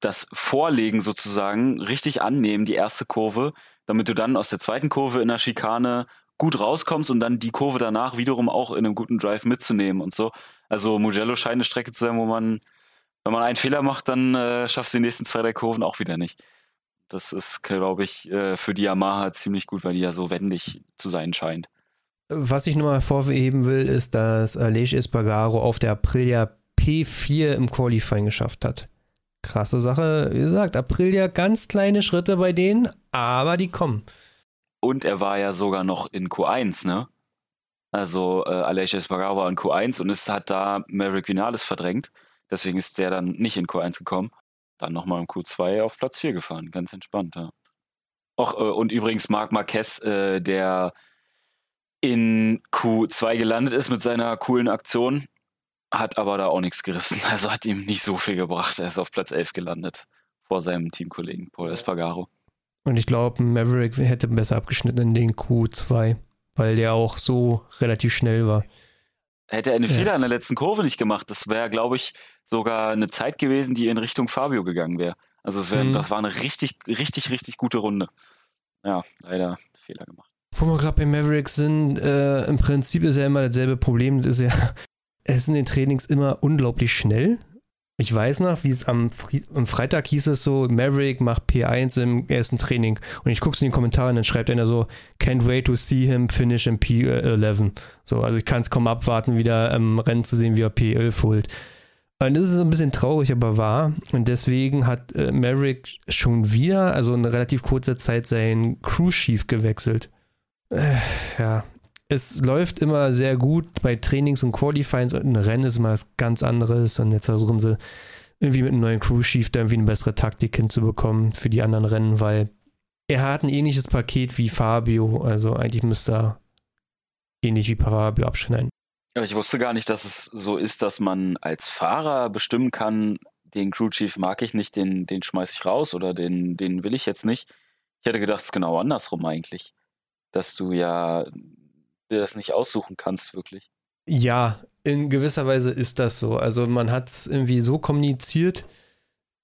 das Vorlegen sozusagen richtig annehmen, die erste Kurve, damit du dann aus der zweiten Kurve in der Schikane gut rauskommst und dann die Kurve danach wiederum auch in einem guten Drive mitzunehmen und so. Also Mugello scheint eine Strecke zu sein, wo man, wenn man einen Fehler macht, dann äh, schaffst du die nächsten zwei, drei Kurven auch wieder nicht. Das ist, glaube ich, äh, für die Yamaha ziemlich gut, weil die ja so wendig zu sein scheint. Was ich nochmal hervorheben will, ist, dass Aleix Espargaro auf der Aprilia P4 im Qualifying geschafft hat. Krasse Sache. Wie gesagt, Aprilia ganz kleine Schritte bei denen, aber die kommen. Und er war ja sogar noch in Q1, ne? Also äh, Aleix Espargaro war in Q1 und es hat da Maverick Vinales verdrängt. Deswegen ist der dann nicht in Q1 gekommen. Dann nochmal im Q2 auf Platz 4 gefahren. Ganz entspannt, ja. Och, äh, und übrigens Marc Marquez, äh, der in Q2 gelandet ist mit seiner coolen Aktion, hat aber da auch nichts gerissen. Also hat ihm nicht so viel gebracht. Er ist auf Platz 11 gelandet vor seinem Teamkollegen Paul Espargaro. Und ich glaube, Maverick hätte besser abgeschnitten in den Q2, weil der auch so relativ schnell war. Hätte er einen Ja. Fehler in der letzten Kurve nicht gemacht, das wäre, glaube ich, sogar eine Zeit gewesen, die in Richtung Fabio gegangen wäre. Also wär, Mhm. das war eine richtig, richtig, richtig gute Runde. Ja, leider Fehler gemacht. Wo wir gerade bei Mavericks sind, äh, im Prinzip ist ja immer dasselbe Problem. Das ist ja, es ist in den Trainings immer unglaublich schnell. Ich weiß noch, wie es am, Fri am Freitag hieß es so, Maverick macht P1 im ersten Training. Und ich gucke es in den Kommentaren, dann schreibt einer so, can't wait to see him finish in P11. So, also ich kann es kaum abwarten, wieder im Rennen zu sehen, wie er P11 holt. Und das ist so ein bisschen traurig, aber wahr. Und deswegen hat äh, Maverick schon wieder, also in relativ kurzer Zeit, seinen Crew Chief gewechselt. Äh, ja, es läuft immer sehr gut bei Trainings und Qualifyings und ein Rennen ist immer was ganz anderes und jetzt versuchen sie irgendwie mit einem neuen Crew Chief da irgendwie eine bessere Taktik hinzubekommen für die anderen Rennen, weil er hat ein ähnliches Paket wie Fabio, also eigentlich müsste er ähnlich wie Fabio abschneiden. Aber ich wusste gar nicht, dass es so ist, dass man als Fahrer bestimmen kann, den Crew Chief mag ich nicht, den, den schmeiß ich raus oder den, den will ich jetzt nicht. Ich hätte gedacht, es ist genau andersrum eigentlich. Dass du ja dir das nicht aussuchen kannst, wirklich. Ja, in gewisser Weise ist das so. Also man hat es irgendwie so kommuniziert,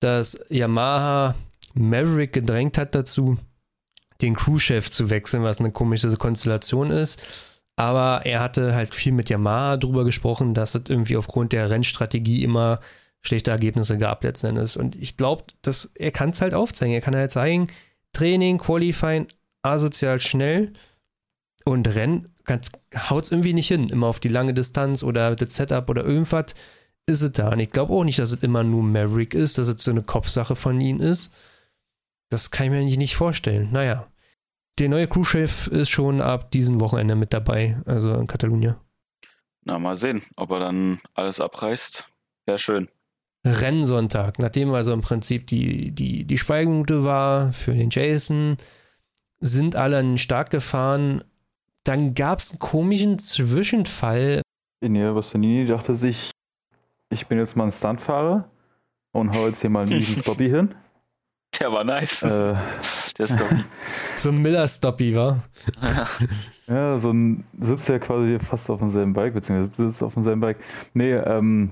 dass Yamaha Maverick gedrängt hat dazu, den Crewchef zu wechseln, was eine komische Konstellation ist. Aber er hatte halt viel mit Yamaha drüber gesprochen, dass es irgendwie aufgrund der Rennstrategie immer schlechte Ergebnisse gab letzten Endes. Und ich glaube, dass er kann es halt aufzeigen. Er kann halt zeigen, Training, Qualifying, asozial schnell und Rennen haut es irgendwie nicht hin. Immer auf die lange Distanz oder das Setup oder irgendwas ist es da. Und ich glaube auch nicht, dass es immer nur Maverick ist, dass es so eine Kopfsache von ihm ist. Das kann ich mir eigentlich nicht vorstellen. Naja. Der neue Crewchef ist schon ab diesem Wochenende mit dabei, also in Katalonien. Na, mal sehen, ob er dann alles abreißt. Wäre schön. Rennsonntag, nachdem also im Prinzip die, die, die Schweigeminute war für den Jason, sind alle an den Start gefahren. Dann gab es einen komischen Zwischenfall. Inia Bastianini dachte sich, ich bin jetzt mal ein Stuntfahrer und hau jetzt hier mal einen miesen Stoppy hin. Der war nice. Äh, der Stoppy. so ein Miller-Stoppy, war. ja, so ein sitzt ja quasi fast auf demselben Bike, beziehungsweise sitzt auf demselben Bike. Nee, ähm,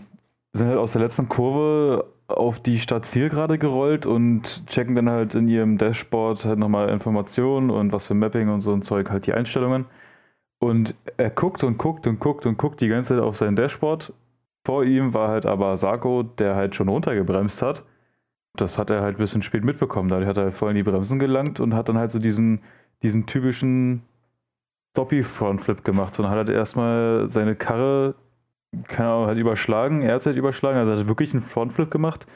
sind halt aus der letzten Kurve auf die Stadt Ziel gerade gerollt und checken dann halt in ihrem Dashboard halt nochmal Informationen und was für Mapping und so ein Zeug, halt die Einstellungen. Und er guckt und guckt und guckt und guckt die ganze Zeit auf sein Dashboard. Vor ihm war halt aber Sarko, der halt schon runtergebremst hat. Das hat er halt ein bisschen spät mitbekommen. Dadurch hat er halt voll in die Bremsen gelangt und hat dann halt so diesen, diesen typischen Stoppy-Frontflip gemacht und hat halt erstmal seine Karre keine Ahnung, hat überschlagen, er hat halt überschlagen, also hat wirklich einen Frontflip gemacht,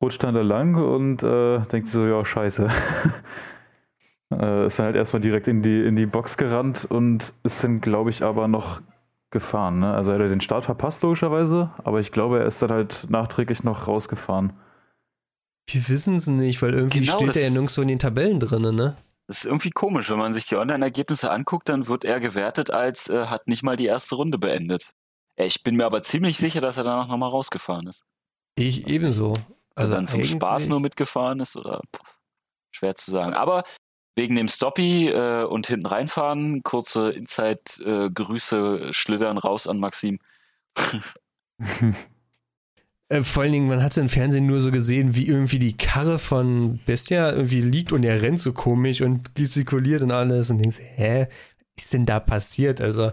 rutscht dann da lang und äh, denkt so, ja, scheiße. äh, ist dann halt erstmal direkt in die, in die Box gerannt und ist dann, glaube ich, aber noch gefahren. Ne? Also er hat den Start verpasst, logischerweise, aber ich glaube, er ist dann halt nachträglich noch rausgefahren. Wir wissen es nicht, weil irgendwie genau, steht er ja nirgends so in den Tabellen drin, ne? Das ist irgendwie komisch, wenn man sich die Online-Ergebnisse anguckt, dann wird er gewertet als äh, hat nicht mal die erste Runde beendet. Ich bin mir aber ziemlich sicher, dass er danach nochmal rausgefahren ist. Ich also, ebenso. Also dann zum Spaß nur mitgefahren ist oder pff, schwer zu sagen. Aber wegen dem Stoppy äh, und hinten reinfahren, kurze Inside-Grüße äh, schlittern raus an Maxim. äh, vor allen Dingen, man hat es im Fernsehen nur so gesehen, wie irgendwie die Karre von Bestia irgendwie liegt und er rennt so komisch und gestikuliert und alles und denkst, hä, was ist denn da passiert? Also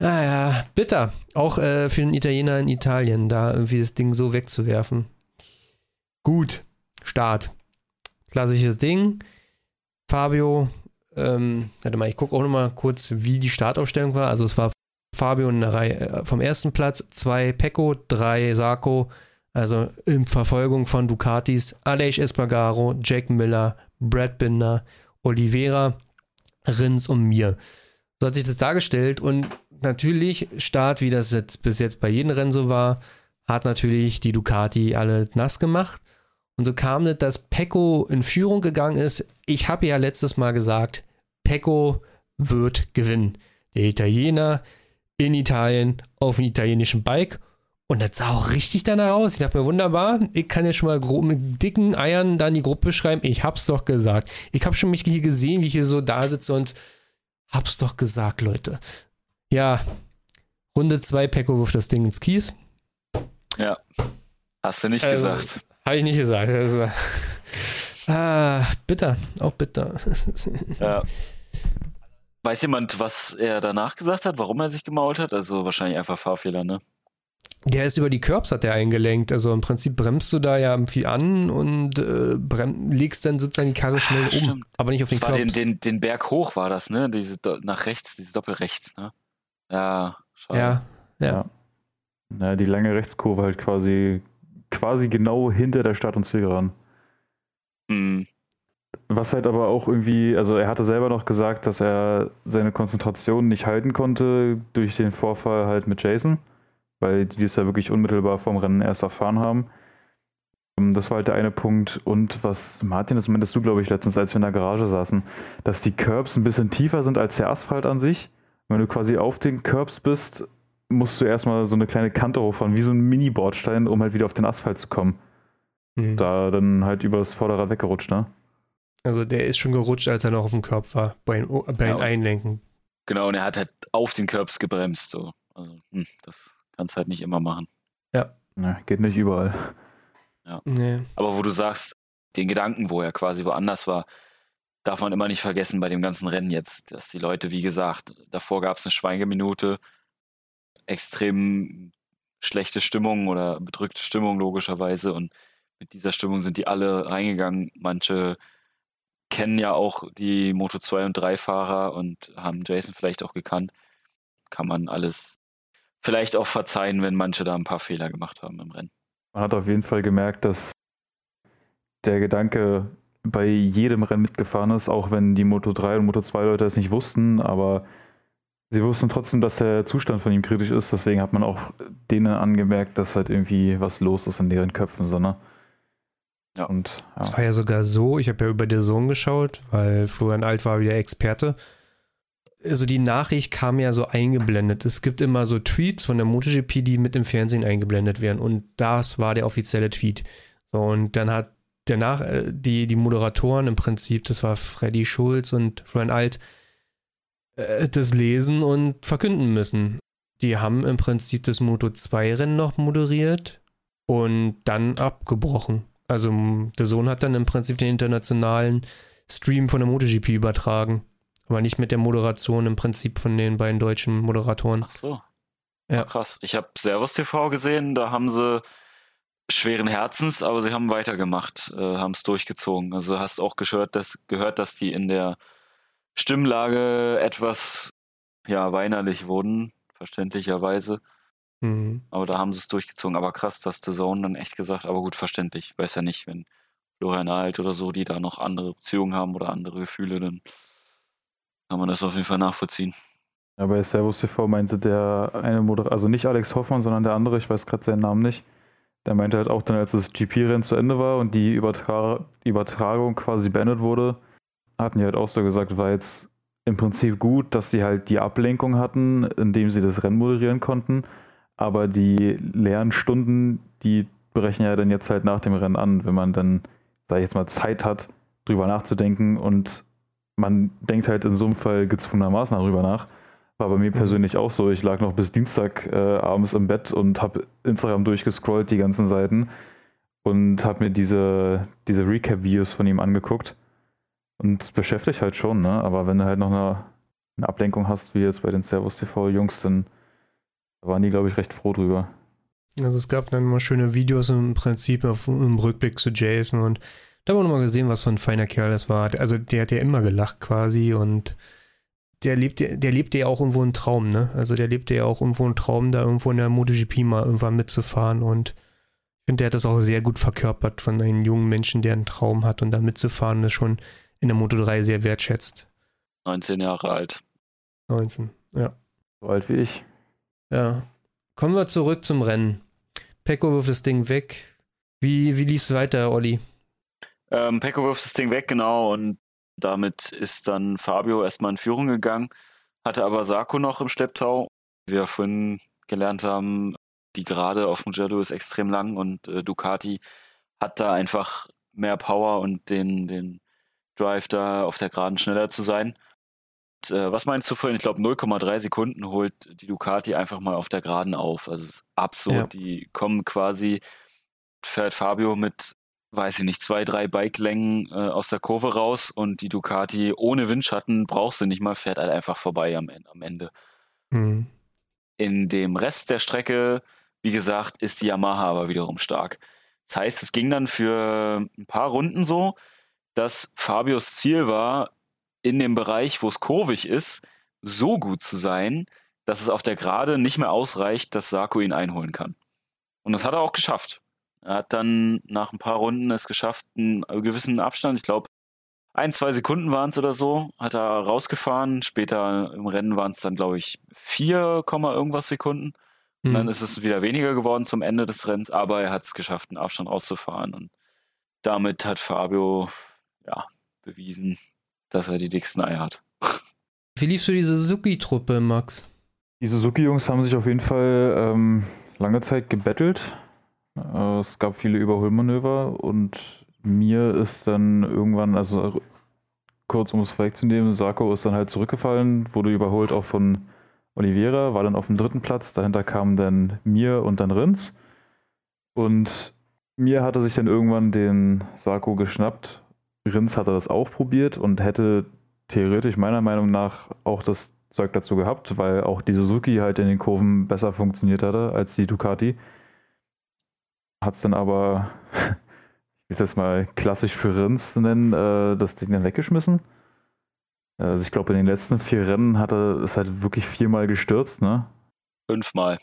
ah bitter. Auch äh, für den Italiener in Italien, da irgendwie das Ding so wegzuwerfen. Gut, Start. Klassisches Ding. Fabio, ähm, warte mal, ich gucke auch nochmal kurz, wie die Startaufstellung war. Also es war Fabio in der Reihe äh, vom ersten Platz, zwei Pecco, drei Sarko, also in Verfolgung von Ducatis, Aleix Espargaro, Jack Miller, Brad Binder, Oliveira, Rins und mir. So hat sich das dargestellt und natürlich, Start, wie das jetzt bis jetzt bei jedem Rennen so war, hat natürlich die Ducati alle nass gemacht. Und so kam es, dass Pecco in Führung gegangen ist. Ich habe ja letztes Mal gesagt, Pecco wird gewinnen. Der Italiener in Italien auf einem italienischen Bike. Und das sah auch richtig danach aus. Ich dachte mir, wunderbar, ich kann ja schon mal mit dicken Eiern da in die Gruppe schreiben. Ich hab's doch gesagt. Ich habe schon mich hier gesehen, wie ich hier so da sitze und hab's doch gesagt, Leute. Ja, Runde 2, Pecco wirft das Ding ins Kies. Ja. Hast du nicht also, gesagt. Habe ich nicht gesagt. Also, ah, bitter. Auch bitter. ja. Weiß jemand, was er danach gesagt hat, warum er sich gemault hat? Also wahrscheinlich einfach Fahrfehler, ne? Der ist über die Curbs hat der eingelenkt. Also im Prinzip bremst du da ja irgendwie an und äh, legst dann sozusagen die Karre schnell ah, um. Aber nicht auf den das Curbs. Den, den, den Berg hoch war das, ne? Diese nach rechts, diese Doppelrechts, ne? Ja, schade. Ja, ja. ja. die lange Rechtskurve halt quasi, quasi genau hinter der Stadt und Zielgeraden. Mhm. Was halt aber auch irgendwie, also er hatte selber noch gesagt, dass er seine Konzentration nicht halten konnte durch den Vorfall halt mit Jason, weil die das ja wirklich unmittelbar vom Rennen erst erfahren haben. Ähm, das war halt der eine Punkt. Und was, Martin, das meintest du, glaube ich, letztens, als wir in der Garage saßen, dass die Curbs ein bisschen tiefer sind als der Asphalt an sich wenn du quasi auf den Curbs bist, musst du erstmal so eine kleine Kante hochfahren, wie so ein Mini-Bordstein, um halt wieder auf den Asphalt zu kommen. Mhm. Da dann halt übers Vorderrad weggerutscht, ne? Also der ist schon gerutscht, als er noch auf dem Körper war, beim, beim ja, Einlenken. Genau, und er hat halt auf den Curbs gebremst, so. Also, hm, das kannst du halt nicht immer machen. Ja. ja geht nicht überall. Ja. Nee. Aber wo du sagst, den Gedanken, wo er quasi woanders war, darf man immer nicht vergessen bei dem ganzen Rennen jetzt, dass die Leute, wie gesagt, davor gab es eine Schweigeminute, extrem schlechte Stimmung oder bedrückte Stimmung logischerweise und mit dieser Stimmung sind die alle reingegangen. Manche kennen ja auch die Moto 2 und 3 Fahrer und haben Jason vielleicht auch gekannt. Kann man alles vielleicht auch verzeihen, wenn manche da ein paar Fehler gemacht haben im Rennen. Man hat auf jeden Fall gemerkt, dass der Gedanke bei jedem Rennen mitgefahren ist, auch wenn die Moto 3 und Moto 2 Leute es nicht wussten, aber sie wussten trotzdem, dass der Zustand von ihm kritisch ist, deswegen hat man auch denen angemerkt, dass halt irgendwie was los ist in deren Köpfen, sondern ja. Und, ja. Es war ja sogar so, ich habe ja über den Sohn geschaut, weil Florian Alt war wieder Experte. Also die Nachricht kam ja so eingeblendet. Es gibt immer so Tweets von der MotoGP, die mit dem Fernsehen eingeblendet werden. Und das war der offizielle Tweet. So, und dann hat danach äh, die, die Moderatoren im Prinzip, das war Freddy Schulz und Florian Alt, äh, das lesen und verkünden müssen. Die haben im Prinzip das Moto 2 Rennen noch moderiert und dann abgebrochen. Also der Sohn hat dann im Prinzip den internationalen Stream von der MotoGP übertragen. Aber nicht mit der Moderation im Prinzip von den beiden deutschen Moderatoren. Ach so. Ja. Ach, krass. Ich habe Servus TV gesehen, da haben sie schweren Herzens, aber sie haben weitergemacht, äh, haben es durchgezogen. Also hast auch gehört, dass, gehört, dass die in der Stimmlage etwas ja, weinerlich wurden, verständlicherweise. Mhm. Aber da haben sie es durchgezogen. Aber krass, dass The Zone dann echt gesagt, aber gut, verständlich. Ich weiß ja nicht, wenn Florian Alt oder so, die da noch andere Beziehungen haben oder andere Gefühle, dann kann man das auf jeden Fall nachvollziehen. Ja, bei Servus TV meinte der eine Moderator, also nicht Alex Hoffmann, sondern der andere, ich weiß gerade seinen Namen nicht, der meinte halt auch dann, als das GP-Rennen zu Ende war und die Übertra Übertragung quasi beendet wurde, hatten die halt auch so gesagt, war jetzt im Prinzip gut, dass die halt die Ablenkung hatten, indem sie das Rennen moderieren konnten. Aber die leeren Stunden, die brechen ja dann jetzt halt nach dem Rennen an, wenn man dann, sag ich jetzt mal, Zeit hat, drüber nachzudenken und man denkt halt in so einem Fall gezwungenermaßen darüber nach. War bei mir mhm. persönlich auch so. Ich lag noch bis Dienstag äh, abends im Bett und habe Instagram durchgescrollt, die ganzen Seiten, und habe mir diese, diese Recap-Videos von ihm angeguckt. Und es beschäftigt halt schon, ne? Aber wenn du halt noch eine, eine Ablenkung hast, wie jetzt bei den Servus TV-Jungs, dann waren die, glaube ich, recht froh drüber. Also es gab dann immer schöne Videos im Prinzip auf, im Rückblick zu Jason und da haben wir nochmal gesehen, was für ein feiner Kerl das war. Also der hat ja immer gelacht quasi und der lebt, der lebte ja auch irgendwo einen Traum, ne? Also der lebte ja auch irgendwo einen Traum, da irgendwo in der MotoGP mal irgendwann mitzufahren und ich finde, der hat das auch sehr gut verkörpert von einem jungen Menschen, der einen Traum hat und da mitzufahren, das schon in der Moto 3 sehr wertschätzt. 19 Jahre alt. 19, ja. So alt wie ich. Ja. Kommen wir zurück zum Rennen. Pecco wirft das Ding weg. Wie, wie lief es weiter, Olli? Ähm, Pecco wirft das Ding weg, genau. Und damit ist dann Fabio erstmal in Führung gegangen. Hatte aber Sarko noch im Schlepptau. Wie wir vorhin gelernt haben, die Gerade auf Mugello ist extrem lang und äh, Ducati hat da einfach mehr Power und den, den Drive da auf der Geraden schneller zu sein äh, was meinst du vorhin? Ich glaube, 0,3 Sekunden holt die Ducati einfach mal auf der Geraden auf. Also es ist absurd. Ja. Die kommen quasi, fährt Fabio mit, weiß ich nicht, zwei, drei Bikelängen äh, aus der Kurve raus und die Ducati ohne Windschatten braucht sie nicht mal, fährt halt einfach vorbei am, am Ende. Mhm. In dem Rest der Strecke, wie gesagt, ist die Yamaha aber wiederum stark. Das heißt, es ging dann für ein paar Runden so, dass Fabios Ziel war, in dem Bereich, wo es kurvig ist, so gut zu sein, dass es auf der Gerade nicht mehr ausreicht, dass Sarko ihn einholen kann. Und das hat er auch geschafft. Er hat dann nach ein paar Runden es geschafft, einen gewissen Abstand, ich glaube, ein, zwei Sekunden waren es oder so, hat er rausgefahren. Später im Rennen waren es dann, glaube ich, 4, irgendwas Sekunden. Und dann hm. ist es wieder weniger geworden zum Ende des Rennens, aber er hat es geschafft, einen Abstand rauszufahren. Und damit hat Fabio ja, bewiesen, dass er die dicksten Eier hat. Wie liefst du diese Suzuki-Truppe, Max? Die Suzuki-Jungs haben sich auf jeden Fall ähm, lange Zeit gebettelt. Äh, es gab viele Überholmanöver und mir ist dann irgendwann, also kurz um es vorwegzunehmen, Sarko ist dann halt zurückgefallen, wurde überholt auch von Oliveira, war dann auf dem dritten Platz. Dahinter kamen dann mir und dann Rins. Und mir hatte sich dann irgendwann den Sarko geschnappt. Rins hatte das auch probiert und hätte theoretisch meiner Meinung nach auch das Zeug dazu gehabt, weil auch die Suzuki halt in den Kurven besser funktioniert hatte als die Ducati. Hat es dann aber, ich will das mal klassisch für Rins nennen, äh, das Ding dann weggeschmissen. Also ich glaube, in den letzten vier Rennen hat er es halt wirklich viermal gestürzt, ne? Fünfmal.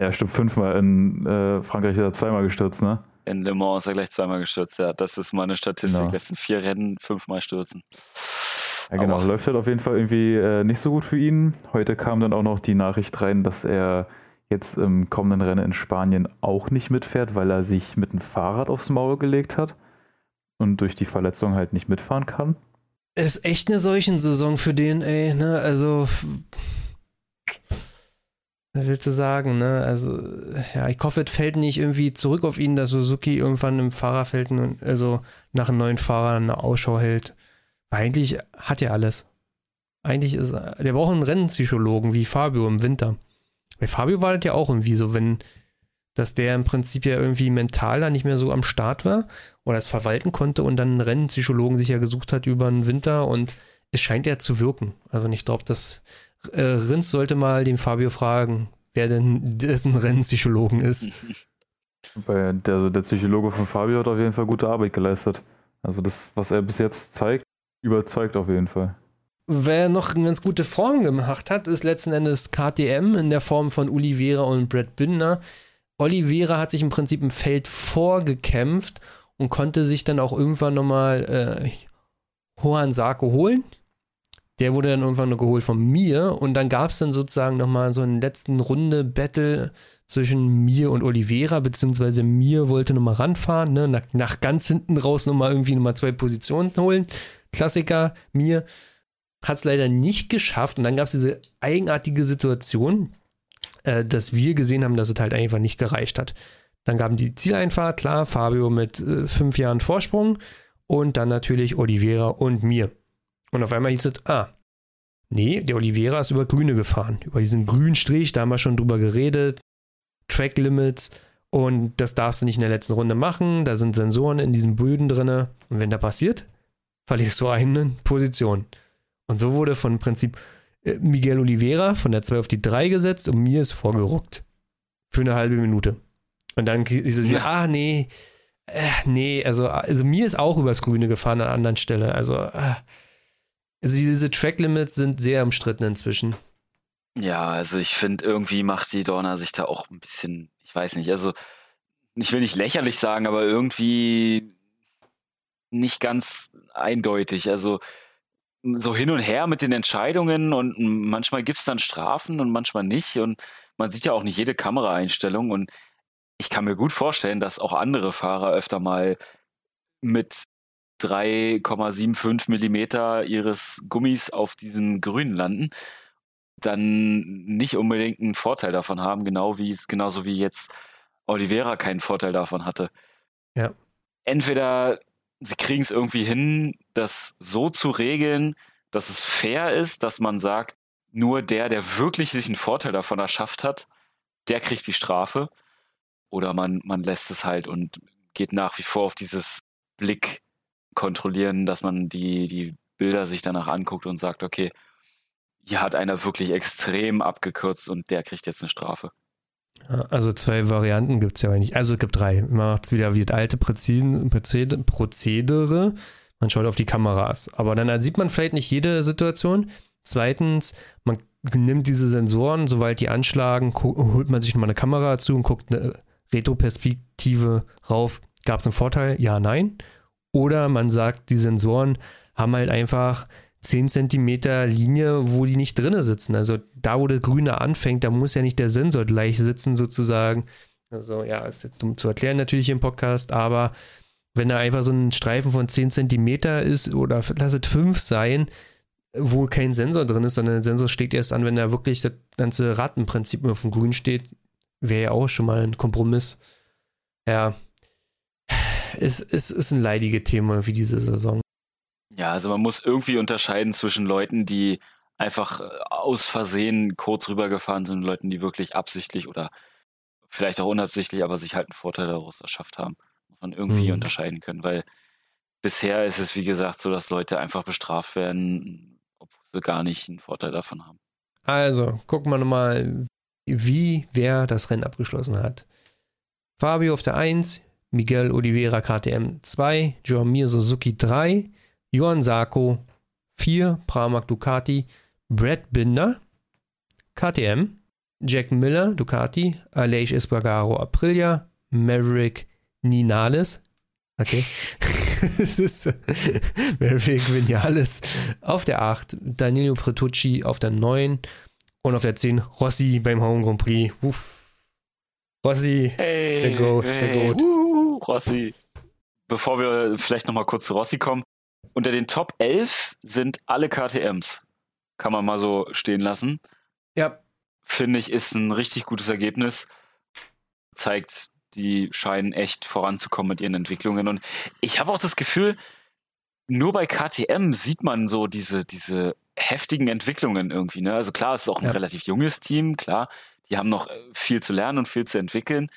Ja, stimmt, fünfmal. In äh, Frankreich ist er zweimal gestürzt, ne? In Le Mans ist er gleich zweimal gestürzt, ja. Das ist meine Statistik. Genau. Letzten vier Rennen fünfmal stürzen. Ja, genau. Aber- Läuft halt auf jeden Fall irgendwie äh, nicht so gut für ihn. Heute kam dann auch noch die Nachricht rein, dass er jetzt im kommenden Rennen in Spanien auch nicht mitfährt, weil er sich mit dem Fahrrad aufs Maul gelegt hat und durch die Verletzung halt nicht mitfahren kann. Ist echt eine solchen Saison für den, ey, ne? Also. Willst du sagen, ne? Also, ja, ich hoffe, es fällt nicht irgendwie zurück auf ihn, dass Suzuki irgendwann im Fahrerfeld, also nach einem neuen Fahrer eine Ausschau hält. Weil eigentlich hat er alles. Eigentlich ist er, der braucht einen Rennenpsychologen wie Fabio im Winter. Bei Fabio war das ja auch irgendwie so, wenn, dass der im Prinzip ja irgendwie mental da nicht mehr so am Start war oder es verwalten konnte und dann einen Rennenpsychologen sich ja gesucht hat über den Winter und es scheint ja zu wirken. Also ich glaube, dass äh, Rins sollte mal den Fabio fragen, wer denn dessen Rennenpsychologen ist. Weil der, also der Psychologe von Fabio hat auf jeden Fall gute Arbeit geleistet. Also das, was er bis jetzt zeigt, überzeugt auf jeden Fall. Wer noch eine ganz gute Form gemacht hat, ist letzten Endes KTM in der Form von Oliveira und Brad Binder. Oliveira hat sich im Prinzip im Feld vorgekämpft und konnte sich dann auch irgendwann nochmal äh, Juan Sarko holen. Der wurde dann irgendwann noch geholt von mir und dann gab es dann sozusagen nochmal so einen letzten Runde Battle zwischen mir und Oliveira, beziehungsweise mir wollte nochmal ranfahren, ne? nach, nach ganz hinten raus nochmal irgendwie nochmal zwei Positionen holen. Klassiker, mir hat es leider nicht geschafft und dann gab es diese eigenartige Situation, äh, dass wir gesehen haben, dass es halt einfach nicht gereicht hat. Dann gaben die Zieleinfahrt, klar, Fabio mit äh, fünf Jahren Vorsprung und dann natürlich Oliveira und mir. Und auf einmal hieß es, ah, nee, der Oliveira ist über Grüne gefahren, über diesen grünen Strich, da haben wir schon drüber geredet, Track Limits und das darfst du nicht in der letzten Runde machen, da sind Sensoren in diesen Böden drinne und wenn da passiert, verlierst du eine Position. Und so wurde von Prinzip äh, Miguel Oliveira von der 2 auf die 3 gesetzt und mir ist vorgerückt. Für eine halbe Minute. Und dann ist es wieder, ah, nee, äh, nee, also, also mir ist auch übers Grüne gefahren an anderen Stelle. Also, äh, also diese Track Limits sind sehr umstritten inzwischen. Ja, also ich finde, irgendwie macht die Dorna sich da auch ein bisschen, ich weiß nicht, also ich will nicht lächerlich sagen, aber irgendwie nicht ganz eindeutig. Also so hin und her mit den Entscheidungen und manchmal gibt es dann Strafen und manchmal nicht. Und man sieht ja auch nicht jede Kameraeinstellung. Und ich kann mir gut vorstellen, dass auch andere Fahrer öfter mal mit 3,75 Millimeter ihres Gummis auf diesem Grün landen, dann nicht unbedingt einen Vorteil davon haben, genau wie genauso wie jetzt Oliveira keinen Vorteil davon hatte. Ja. Entweder sie kriegen es irgendwie hin, das so zu regeln, dass es fair ist, dass man sagt, nur der, der wirklich sich einen Vorteil davon erschafft hat, der kriegt die Strafe. Oder man, man lässt es halt und geht nach wie vor auf dieses Blick kontrollieren, dass man die, die Bilder sich danach anguckt und sagt, okay, hier hat einer wirklich extrem abgekürzt und der kriegt jetzt eine Strafe. Also zwei Varianten gibt es ja eigentlich. Also es gibt drei. Man macht es wieder wie das alte Prozedere. Man schaut auf die Kameras. Aber dann sieht man vielleicht nicht jede Situation. Zweitens, man nimmt diese Sensoren, sobald die anschlagen, holt man sich nochmal eine Kamera zu und guckt eine Retroperspektive rauf. Gab es einen Vorteil? Ja, nein. Oder man sagt, die Sensoren haben halt einfach 10 Zentimeter Linie, wo die nicht drinne sitzen. Also da, wo der Grüne anfängt, da muss ja nicht der Sensor gleich sitzen, sozusagen. Also ja, ist jetzt dumm zu erklären natürlich im Podcast, aber wenn da einfach so ein Streifen von 10 Zentimeter ist oder lass es 5 sein, wo kein Sensor drin ist, sondern der Sensor schlägt erst an, wenn da wirklich das ganze Ratenprinzip auf dem Grün steht. Wäre ja auch schon mal ein Kompromiss. Ja. Es, es ist ein leidiges Thema wie diese Saison. Ja, also man muss irgendwie unterscheiden zwischen Leuten, die einfach äh, aus Versehen kurz rübergefahren sind und Leuten, die wirklich absichtlich oder vielleicht auch unabsichtlich, aber sich halt einen Vorteil daraus erschafft haben. Muss man irgendwie mhm. unterscheiden können, weil bisher ist es, wie gesagt, so, dass Leute einfach bestraft werden, obwohl sie gar nicht einen Vorteil davon haben. Also, gucken wir nochmal, wie wer das Rennen abgeschlossen hat. Fabio auf der 1, Miguel Oliveira KTM 2, Joamir Suzuki 3, Johann Sarko 4, Pramac Ducati, Brad Binder KTM, Jack Miller Ducati, Aleix Espargaro Aprilia, Maverick Ninales, okay, es ist Maverick Vinales auf der 8, Danilo Pretucci auf der 9 und auf der 10 Rossi beim Home Grand Prix. Uff. Rossi, hey, der Goat, hey, der Goat. Uh, Rossi. Bevor wir vielleicht nochmal kurz zu Rossi kommen, unter den Top 11 sind alle KTMs. Kann man mal so stehen lassen. Ja. Finde ich, ist ein richtig gutes Ergebnis. Zeigt, die scheinen echt voranzukommen mit ihren Entwicklungen. Und ich habe auch das Gefühl, nur bei KTM sieht man so diese, diese heftigen Entwicklungen irgendwie. Ne? Also klar, es ist auch ein ja. relativ junges Team, klar die haben noch äh, viel zu lernen und viel zu entwickeln.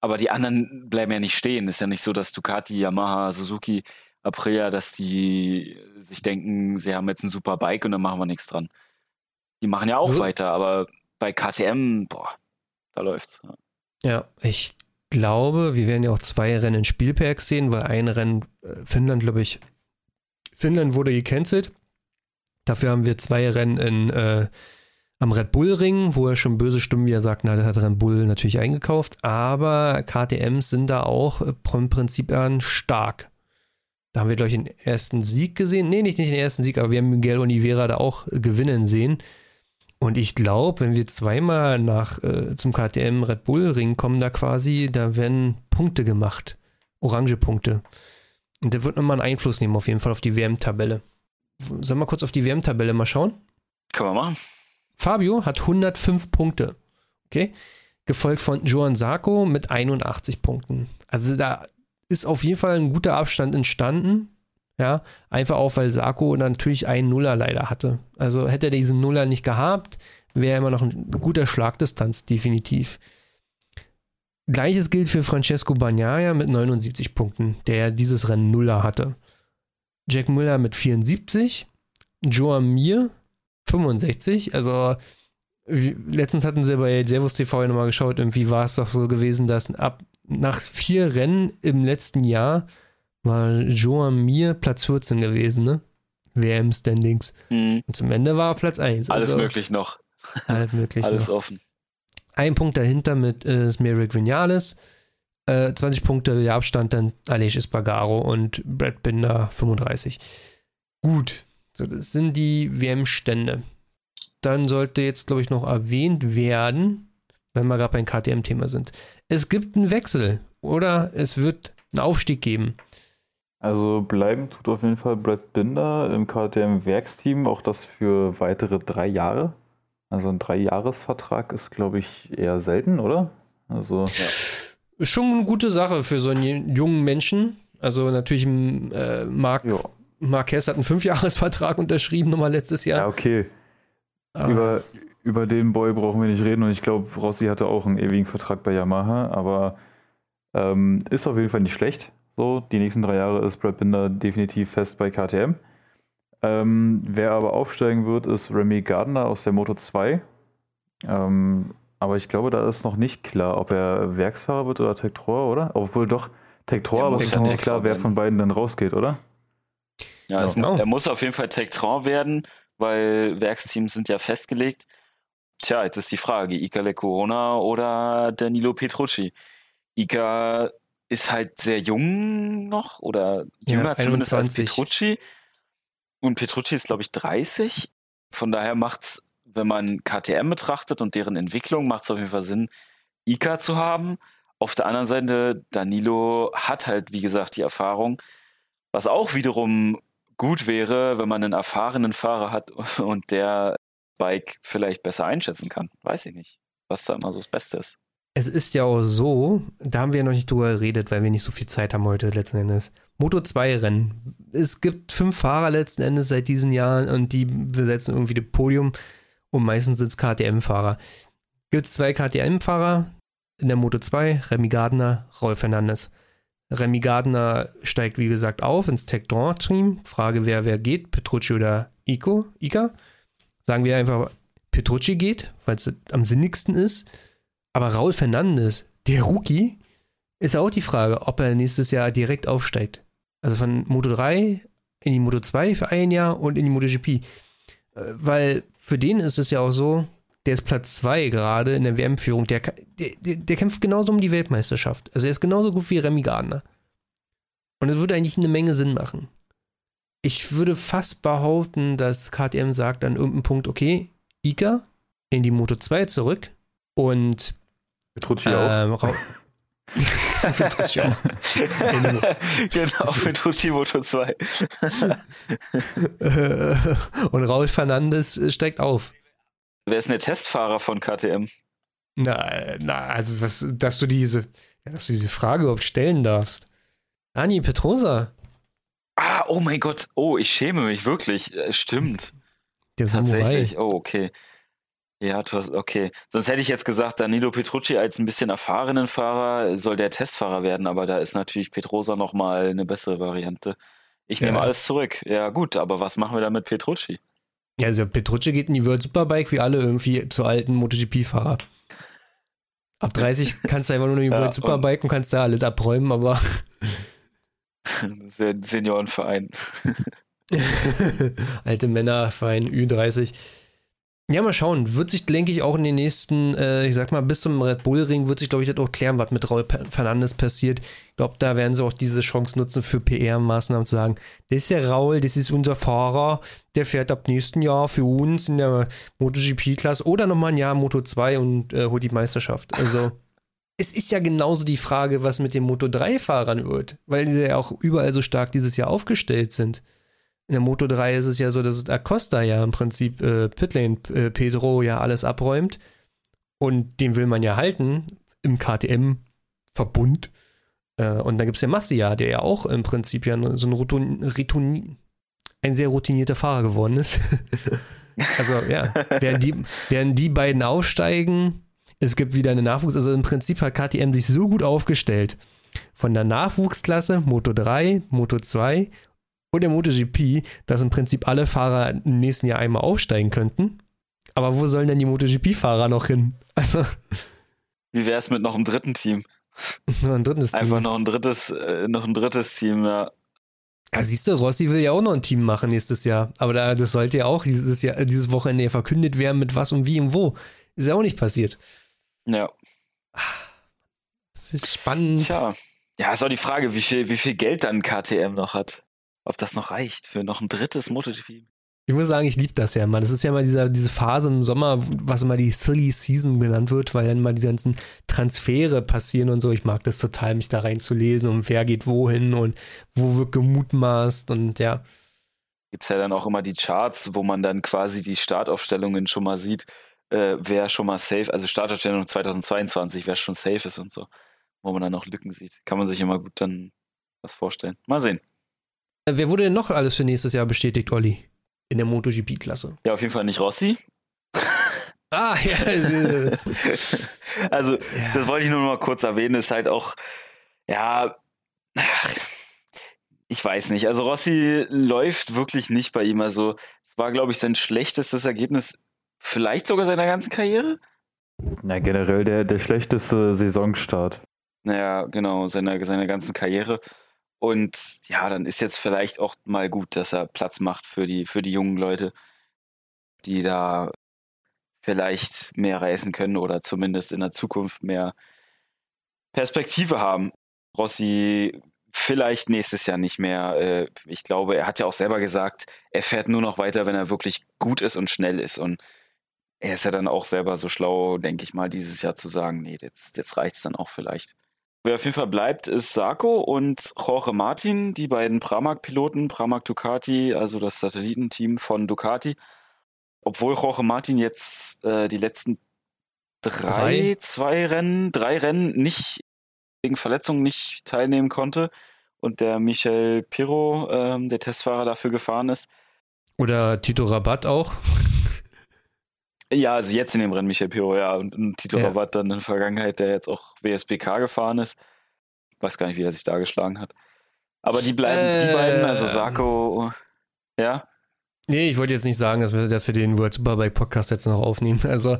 Aber die anderen bleiben ja nicht stehen. Ist ja nicht so, dass Ducati, Yamaha, Suzuki, Aprilia, dass die sich denken, sie haben jetzt ein super Bike und dann machen wir nichts dran. Die machen ja auch so. weiter, aber bei KTM, boah, da läuft's. Ja. ja, ich glaube, wir werden ja auch zwei Rennen in Spielberg sehen, weil ein Rennen, äh, Finnland, glaube ich, Finnland wurde gecancelt. Dafür haben wir zwei Rennen in äh, am Red Bull Ring, wo er schon böse Stimmen, wie er sagt, na, das hat Red Bull natürlich eingekauft, aber KTMs sind da auch vom Prinzip an stark. Da haben wir, glaube ich, den ersten Sieg gesehen. Nee, nicht, nicht den ersten Sieg, aber wir haben Miguel Oliveira da auch gewinnen sehen. Und ich glaube, wenn wir zweimal nach äh, zum KTM Red Bull Ring kommen, da quasi, da werden Punkte gemacht. Orange Punkte. Und der wird nochmal einen Einfluss nehmen, auf jeden Fall auf die WM-Tabelle. Sollen wir kurz auf die WM-Tabelle mal schauen? Können wir machen. Fabio hat 105 Punkte. Okay. Gefolgt von Joan Sarko mit 81 Punkten. Also da ist auf jeden Fall ein guter Abstand entstanden. Ja, einfach auch, weil Sarko natürlich einen Nuller leider hatte. Also hätte er diesen Nuller nicht gehabt, wäre immer noch ein guter Schlagdistanz, definitiv. Gleiches gilt für Francesco Bagnaia mit 79 Punkten, der dieses Rennen Nuller hatte. Jack Müller mit 74, Joan Mir 65. Also letztens hatten sie bei Servus TV nochmal geschaut, irgendwie war es doch so gewesen, dass ab nach vier Rennen im letzten Jahr war Joan Mir Platz 14 gewesen, ne? WM-Standings. Mhm. Und zum Ende war er Platz 1. Alles also, möglich noch. Alles möglich Alles noch. offen. Ein Punkt dahinter mit äh, Smerik Vinales. Äh, 20 Punkte der Abstand dann Aleix Espargaro und Brad Binder 35. Gut, so, das sind die WM-Stände. Dann sollte jetzt, glaube ich, noch erwähnt werden, wenn wir gerade beim KTM-Thema sind. Es gibt einen Wechsel oder es wird einen Aufstieg geben. Also bleiben tut auf jeden Fall Brad Binder im KTM-Werksteam, auch das für weitere drei Jahre. Also ein Dreijahresvertrag ist, glaube ich, eher selten, oder? Also. Ja. Schon eine gute Sache für so einen jungen Menschen. Also natürlich äh, Marc ja. Marquez hat einen Fünfjahresvertrag unterschrieben, nochmal letztes Jahr. Ja, okay. Ah. Über, über den Boy brauchen wir nicht reden und ich glaube, Rossi hatte auch einen ewigen Vertrag bei Yamaha, aber ähm, ist auf jeden Fall nicht schlecht. So, die nächsten drei Jahre ist Brad Binder definitiv fest bei KTM. Ähm, wer aber aufsteigen wird, ist Remy Gardner aus der Moto 2. Ähm, aber ich glaube, da ist noch nicht klar, ob er Werksfahrer wird oder Tektor, oder? Obwohl doch Tektor, aber es ist nicht klar, wer von beiden dann rausgeht, oder? Ja, es, er muss auf jeden Fall Tektron werden, weil Werksteams sind ja festgelegt. Tja, jetzt ist die Frage, Ika Le Corona oder Danilo Petrucci. Ika ist halt sehr jung noch oder jünger ja, zumindest als Petrucci. Und Petrucci ist, glaube ich, 30. Von daher macht es, wenn man KTM betrachtet und deren Entwicklung, macht es auf jeden Fall Sinn, Ika zu haben. Auf der anderen Seite, Danilo hat halt, wie gesagt, die Erfahrung, was auch wiederum gut wäre, wenn man einen erfahrenen Fahrer hat und der Bike vielleicht besser einschätzen kann. Weiß ich nicht, was da immer so das Beste ist. Es ist ja auch so, da haben wir noch nicht drüber geredet, weil wir nicht so viel Zeit haben heute letzten Endes. Moto 2 Rennen. Es gibt fünf Fahrer letzten Endes seit diesen Jahren und die besetzen irgendwie das Podium und meistens sind es KTM-Fahrer. Gibt es zwei KTM-Fahrer in der Moto 2, Remy Gardner, Rolf Fernandes. Remy Gardner steigt, wie gesagt, auf ins Tech Team. Frage, wer wer geht, Petrucci oder Ico, Ika. Sagen wir einfach, Petrucci geht, weil es am sinnigsten ist. Aber Raul Fernandes, der Rookie, ist auch die Frage, ob er nächstes Jahr direkt aufsteigt. Also von Moto 3 in die Moto 2 für ein Jahr und in die MotoGP. Äh, weil für den ist es ja auch so, der ist Platz 2 gerade in der WM-Führung. Der, der, der, kämpft genauso um die Weltmeisterschaft. Also er ist genauso gut wie Remy Gardner. Und es würde eigentlich eine Menge Sinn machen. Ich würde fast behaupten, dass KTM sagt an irgendeinem Punkt, okay, Ika in die Moto 2 zurück und Petrucci ähm, auch. Petrucci auch. genau, Petrucci Moto 2. und Raul Fernandes steigt auf. Wer ist denn der Testfahrer von KTM? Na, na, also was, dass du diese, dass du diese Frage überhaupt stellen darfst. Ani Petrosa. Ah, oh mein Gott. Oh, ich schäme mich wirklich. Äh, stimmt. Der Samurai. Tatsächlich. Oh, okay. Ja, du hast, okay. Sonst hätte ich jetzt gesagt, Danilo Petrucci als ein bisschen erfahrenen Fahrer soll der Testfahrer werden, aber da ist natürlich Petrosa nochmal eine bessere Variante. Ich nehme ja. alles zurück. Ja, gut, aber was machen wir da mit Petrucci? Ja, also Petrucci geht in die World Superbike wie alle irgendwie zu alten MotoGP-Fahrer. Ab 30 kannst du einfach nur in die ja, World Superbike und kannst da alles abräumen, aber. Seniorenverein. Alte Männerverein, Ü30. Ja, mal schauen. Wird sich, denke ich, auch in den nächsten, äh, ich sag mal, bis zum Red Bull Ring wird sich, glaube ich, das auch klären, was mit Raul Fernandes passiert. Ich glaube, da werden sie auch diese Chance nutzen für PR-Maßnahmen zu sagen, das ist der Raul, das ist unser Fahrer, der fährt ab nächsten Jahr für uns in der MotoGP-Klasse oder nochmal ein Jahr Moto 2 und äh, holt die Meisterschaft. Also, es ist ja genauso die Frage, was mit den Moto 3-Fahrern wird, weil die ja auch überall so stark dieses Jahr aufgestellt sind. In der Moto 3 ist es ja so, dass Acosta ja im Prinzip äh, Pitlane äh, Pedro ja alles abräumt. Und den will man ja halten im KTM-Verbund. Äh, und dann gibt es ja Massia, der ja auch im Prinzip ja so ein, Routun, Routun, ein sehr routinierter Fahrer geworden ist. also ja, werden die, werden die beiden aufsteigen, es gibt wieder eine Nachwuchs. Also im Prinzip hat KTM sich so gut aufgestellt. Von der Nachwuchsklasse, Moto 3, Moto 2 und der MotoGP, dass im Prinzip alle Fahrer im nächsten Jahr einmal aufsteigen könnten. Aber wo sollen denn die MotoGP-Fahrer noch hin? Also. Wie wäre es mit noch einem dritten Team? Noch ein drittes Team. Einfach noch ein drittes, äh, noch ein drittes Team, ja. Ja, siehst du, Rossi will ja auch noch ein Team machen nächstes Jahr. Aber da, das sollte ja auch dieses Jahr, dieses Wochenende verkündet werden, mit was und wie und wo. Ist ja auch nicht passiert. Ja. Das ist spannend. Tja. Ja, ist auch die Frage, wie viel, wie viel Geld dann KTM noch hat ob das noch reicht für noch ein drittes MotoGP. Ich muss sagen, ich liebe das ja immer. Das ist ja immer dieser, diese Phase im Sommer, was immer die Silly Season genannt wird, weil dann mal die ganzen Transfere passieren und so. Ich mag das total, mich da reinzulesen und wer geht wohin und wo wird gemutmaßt und ja. Gibt es ja dann auch immer die Charts, wo man dann quasi die Startaufstellungen schon mal sieht, äh, wer schon mal safe, also Startaufstellung 2022, wer schon safe ist und so, wo man dann auch Lücken sieht. Kann man sich immer gut dann was vorstellen. Mal sehen. Wer wurde denn noch alles für nächstes Jahr bestätigt, Olli? In der MotoGP-Klasse? Ja, auf jeden Fall nicht Rossi. ah, ja. also, ja. das wollte ich nur mal kurz erwähnen, ist halt auch, ja, ich weiß nicht. Also, Rossi läuft wirklich nicht bei ihm. Also, es war, glaube ich, sein schlechtestes Ergebnis, vielleicht sogar seiner ganzen Karriere. Na, generell der, der schlechteste Saisonstart. Naja, genau, seiner, seiner ganzen Karriere. Und ja, dann ist jetzt vielleicht auch mal gut, dass er Platz macht für die, für die jungen Leute, die da vielleicht mehr reisen können oder zumindest in der Zukunft mehr Perspektive haben. Rossi vielleicht nächstes Jahr nicht mehr. Äh, ich glaube, er hat ja auch selber gesagt, er fährt nur noch weiter, wenn er wirklich gut ist und schnell ist. Und er ist ja dann auch selber so schlau, denke ich mal, dieses Jahr zu sagen, nee, jetzt, jetzt reicht es dann auch vielleicht Wer auf jeden Fall bleibt, ist Sarko und Jorge Martin, die beiden Pramac-Piloten, Pramac Ducati, also das Satellitenteam von Ducati. Obwohl Jorge Martin jetzt äh, die letzten drei, drei, zwei Rennen, drei Rennen nicht wegen Verletzungen nicht teilnehmen konnte und der Michel Pirro, ähm, der Testfahrer, dafür gefahren ist. Oder Tito Rabatt auch. Ja, also jetzt in dem Rennen Michel Pirro, ja, und, und Tito ja. Rabatt dann in der Vergangenheit, der jetzt auch WSBK gefahren ist. Weiß gar nicht, wie er sich da geschlagen hat. Aber die bleiben, äh, die beiden, also Sarko, ja. Nee, ich wollte jetzt nicht sagen, dass wir, dass wir den World Superbike Podcast jetzt noch aufnehmen. Also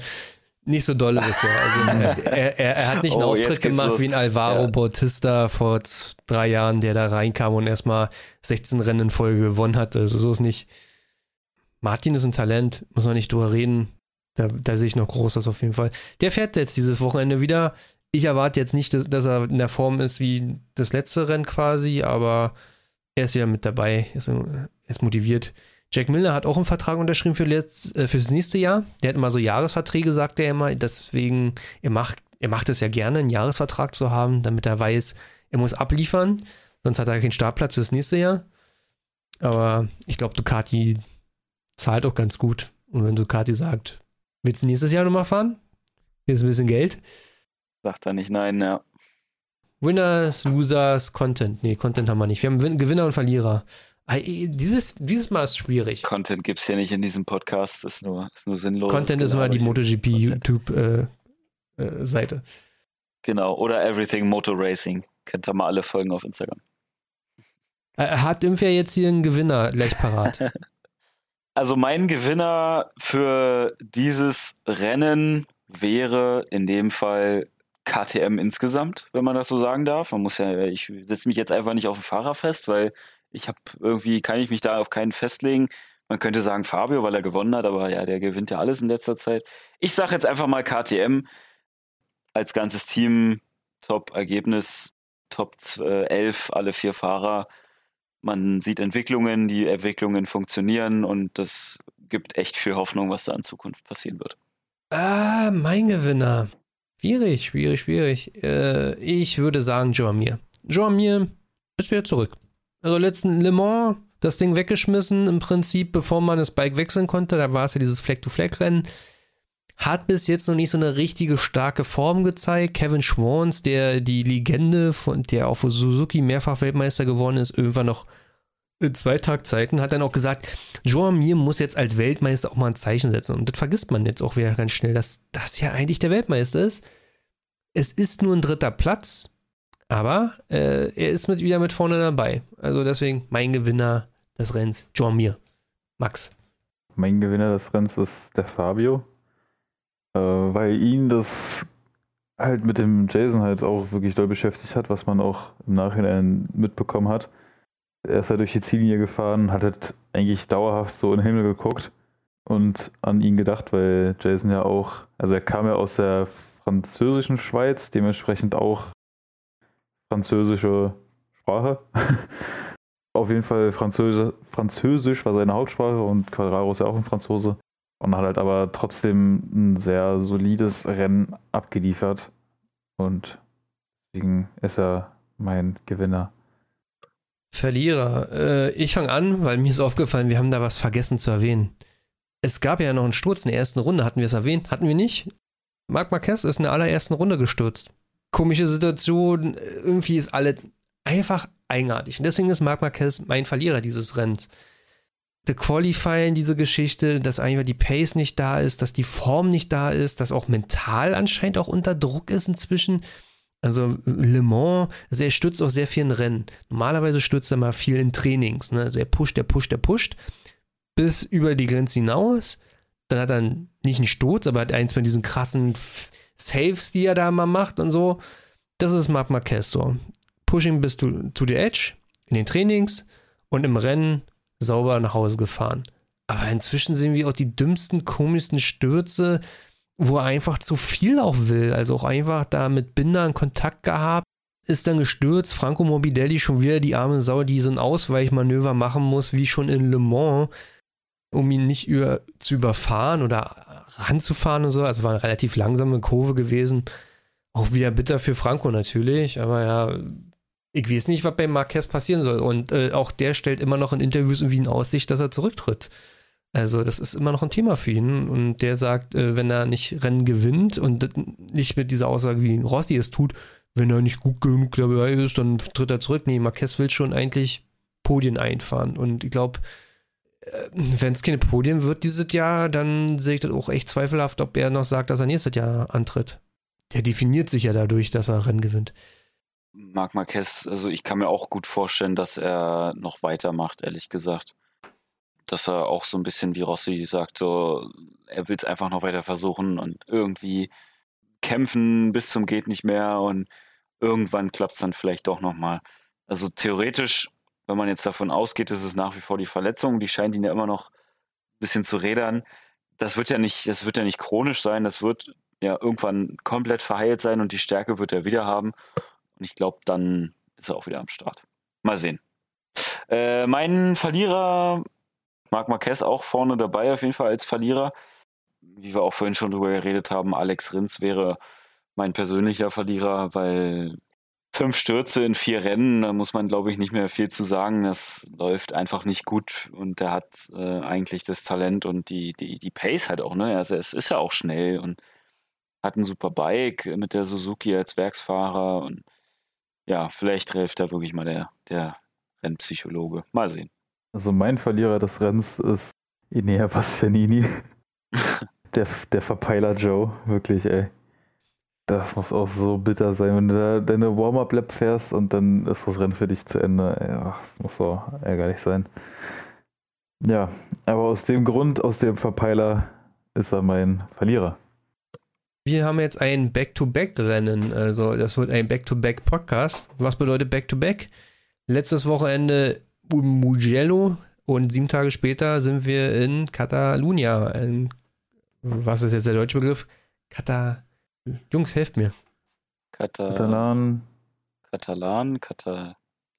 nicht so dolle bisher. Also er, er, er, hat nicht einen oh, Auftritt gemacht los. wie ein Alvaro ja. Bautista vor drei Jahren, der da reinkam und erstmal 16 Rennen in Folge gewonnen hat. Also so ist nicht. Martin ist ein Talent, muss man nicht drüber reden. Da, da sehe ich noch Großes auf jeden Fall. Der fährt jetzt dieses Wochenende wieder. Ich erwarte jetzt nicht, dass, dass er in der Form ist wie das letzte Rennen quasi, aber er ist ja mit dabei, er ist, ist motiviert. Jack Miller hat auch einen Vertrag unterschrieben für letzt, äh, fürs nächste Jahr. Der hat immer so Jahresverträge, sagt er immer. Deswegen, er macht, er macht es ja gerne, einen Jahresvertrag zu haben, damit er weiß, er muss abliefern. Sonst hat er keinen Startplatz fürs nächste Jahr. Aber ich glaube, Ducati zahlt auch ganz gut. Und wenn Ducati sagt, willst du nächstes Jahr nochmal fahren? Hier ist ein bisschen Geld. Sagt er nicht nein, ja. Winners, Losers, Content. Nee, Content haben wir nicht. Wir haben Gewinner und Verlierer. Dieses, dieses Mal ist schwierig. Content gibt es hier nicht in diesem Podcast, das ist nur, ist nur sinnlos. Content ist immer die MotoGP YouTube-Seite. Äh, äh, genau, oder Everything Motor Racing. Kennt ihr mal alle Folgen auf Instagram. Hat Impfer jetzt hier einen Gewinner gleich parat? also mein Gewinner für dieses Rennen wäre in dem Fall KTM insgesamt, wenn man das so sagen darf. Man muss ja, ich setze mich jetzt einfach nicht auf den Fahrer fest, weil ich habe irgendwie, kann ich mich da auf keinen festlegen. Man könnte sagen Fabio, weil er gewonnen hat, aber ja, der gewinnt ja alles in letzter Zeit. Ich sage jetzt einfach mal KTM als ganzes Team, Top-Ergebnis, Top 11, alle vier Fahrer. Man sieht Entwicklungen, die Entwicklungen funktionieren und das gibt echt viel Hoffnung, was da in Zukunft passieren wird. Ah, mein Gewinner. Schwierig, schwierig, schwierig. Äh, ich würde sagen Joan Mir. Joan Mir ist wieder zurück. Also letzten Le Mans das Ding weggeschmissen, im Prinzip, bevor man das Bike wechseln konnte. Da war es ja dieses Fleck-to-Fleck-Rennen. Hat bis jetzt noch nicht so eine richtige starke Form gezeigt. Kevin Schwans, der die Legende von der auch für Suzuki mehrfach Weltmeister geworden ist, irgendwann noch in zwei Tagzeiten, hat dann auch gesagt, Joan Mir muss jetzt als Weltmeister auch mal ein Zeichen setzen. Und das vergisst man jetzt auch wieder ganz schnell, dass das ja eigentlich der Weltmeister ist. Es ist nur ein dritter Platz. Aber äh, er ist mit, wieder mit vorne dabei. Also deswegen mein Gewinner des Rennens, John Mir. Max. Mein Gewinner des Rennens ist der Fabio. Äh, weil ihn das halt mit dem Jason halt auch wirklich doll beschäftigt hat, was man auch im Nachhinein mitbekommen hat. Er ist halt durch die Ziellinie gefahren, hat halt eigentlich dauerhaft so in den Himmel geguckt und an ihn gedacht, weil Jason ja auch, also er kam ja aus der französischen Schweiz, dementsprechend auch französische Sprache. Auf jeden Fall Französisch, Französisch war seine Hauptsprache und Quadraro ist ja auch ein Franzose. Und hat halt aber trotzdem ein sehr solides Rennen abgeliefert. Und deswegen ist er mein Gewinner. Verlierer. Äh, ich fange an, weil mir ist aufgefallen, wir haben da was vergessen zu erwähnen. Es gab ja noch einen Sturz in der ersten Runde, hatten wir es erwähnt? Hatten wir nicht? Marc Marquez ist in der allerersten Runde gestürzt komische Situation. Irgendwie ist alles einfach eigenartig. Und deswegen ist Marc Marquez mein Verlierer dieses Rennens. The Qualifying, diese Geschichte, dass einfach die Pace nicht da ist, dass die Form nicht da ist, dass auch mental anscheinend auch unter Druck ist inzwischen. Also Le Mans, also er stürzt auch sehr viel in Rennen. Normalerweise stürzt er mal viel in Trainings. Ne? Also er pusht, er pusht, er pusht bis über die Grenze hinaus. Dann hat er nicht einen Sturz, aber hat eins von diesen krassen Saves, die er da mal macht und so. Das ist Marc Marquez so. Pushing bis to, to the edge in den Trainings und im Rennen sauber nach Hause gefahren. Aber inzwischen sehen wir auch die dümmsten, komischsten Stürze, wo er einfach zu viel auch will. Also auch einfach da mit Binder in Kontakt gehabt, ist dann gestürzt. Franco Morbidelli schon wieder die arme Sau, die so ein Ausweichmanöver machen muss, wie schon in Le Mans, um ihn nicht über, zu überfahren oder ranzufahren und so. Also war eine relativ langsame Kurve gewesen. Auch wieder bitter für Franco natürlich, aber ja, ich weiß nicht, was bei Marquez passieren soll. Und äh, auch der stellt immer noch in Interviews irgendwie in Aussicht, dass er zurücktritt. Also, das ist immer noch ein Thema für ihn. Und der sagt, äh, wenn er nicht Rennen gewinnt und nicht mit dieser Aussage, wie Rossi es tut, wenn er nicht gut genug dabei ist, dann tritt er zurück. Nee, Marquez will schon eigentlich Podien einfahren. Und ich glaube, äh, wenn es keine Podien wird dieses Jahr, dann sehe ich das auch echt zweifelhaft, ob er noch sagt, dass er nächstes Jahr antritt. Der definiert sich ja dadurch, dass er Rennen gewinnt. Marc Marquez, also ich kann mir auch gut vorstellen, dass er noch weitermacht, ehrlich gesagt. Dass er auch so ein bisschen wie Rossi sagt, so, er will es einfach noch weiter versuchen und irgendwie kämpfen bis zum geht nicht mehr und irgendwann klappt es dann vielleicht doch nochmal. Also theoretisch wenn man jetzt davon ausgeht, ist es nach wie vor die Verletzung, die scheint ihn ja immer noch ein bisschen zu rädern. Das wird ja nicht, das wird ja nicht chronisch sein, das wird ja irgendwann komplett verheilt sein und die Stärke wird er wieder haben. Und ich glaube, dann ist er auch wieder am Start. Mal sehen. Äh, mein Verlierer, Marc Marquez auch vorne dabei, auf jeden Fall als Verlierer. Wie wir auch vorhin schon drüber geredet haben, Alex Rins wäre mein persönlicher Verlierer, weil fünf Stürze in vier Rennen, da muss man, glaube ich, nicht mehr viel zu sagen. Das läuft einfach nicht gut und er hat äh, eigentlich das Talent und die, die, die Pace halt auch, ne? Also es ist ja auch schnell und hat ein super Bike mit der Suzuki als Werksfahrer und ja, vielleicht hilft da wirklich mal der, der Rennpsychologe. Mal sehen. Also mein Verlierer des Rennens ist Inea Bastianini. der, der Verpeiler Joe, wirklich, ey. Das muss auch so bitter sein, wenn du da deine Warm-Up-Lap fährst und dann ist das Rennen für dich zu Ende. Ach, das muss so ärgerlich sein. Ja, aber aus dem Grund, aus dem Verpeiler, ist er mein Verlierer. Wir haben jetzt ein Back-to-Back-Rennen, also das wird ein Back-to-Back-Podcast. Was bedeutet Back-to-Back? Letztes Wochenende Mugello und sieben Tage später sind wir in Catalunya. In, was ist jetzt der deutsche Begriff? Kata Jungs, helft mir. Kata Katalan. Katalan, Kata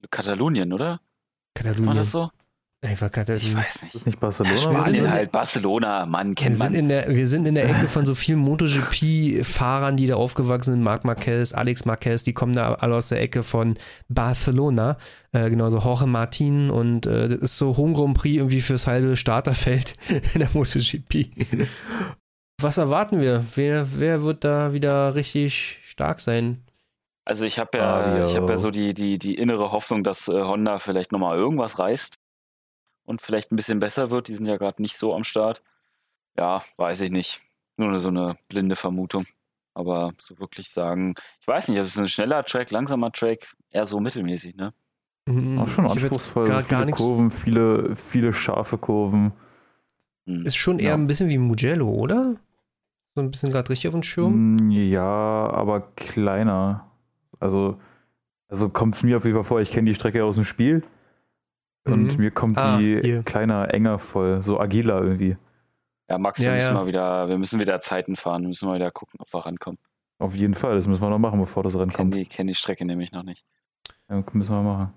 Katalonien, oder? Katalonien. War das so? Einfach. Ich weiß nicht. Ist nicht Barcelona? Ja, wir sind halt Barcelona, Mann, kennt wir man. Sind in der, wir sind in der Ecke von so vielen MotoGP-Fahrern, die da aufgewachsen sind. Marc Marquez, Alex Marquez, die kommen da alle aus der Ecke von Barcelona. Äh, genauso Jorge Martin und äh, das ist so Home Grand Prix irgendwie fürs halbe Starterfeld in der MotoGP. Was erwarten wir? Wer, wer wird da wieder richtig stark sein? Also ich habe ja, ich habe ja so die, die, die innere Hoffnung, dass äh, Honda vielleicht nochmal irgendwas reißt und vielleicht ein bisschen besser wird. Die sind ja gerade nicht so am Start. Ja, weiß ich nicht. Nur so eine blinde Vermutung. Aber so wirklich sagen, ich weiß nicht, das ist ein schneller Track, langsamer Track, eher so mittelmäßig, ne? Mhm. Auch schon anspruchsvoll. Gar, viele gar Kurven, viele, viele scharfe Kurven. Hm. Ist schon eher ja. ein bisschen wie Mugello, oder? So ein bisschen gerade richtig auf den Schirm? Mm, ja, aber kleiner. Also, also kommt es mir auf jeden Fall vor, ich kenne die Strecke aus dem Spiel. Und mhm. mir kommt ah, die hier. kleiner, enger voll, so agiler irgendwie. Ja, Max, wir müssen ja. mal wieder, wir müssen wieder Zeiten fahren, wir müssen mal wieder gucken, ob wir rankommen. Auf jeden Fall, das müssen wir noch machen, bevor das Rennen kommt. Ich kenne die Strecke nämlich noch nicht. Ja, müssen wir machen.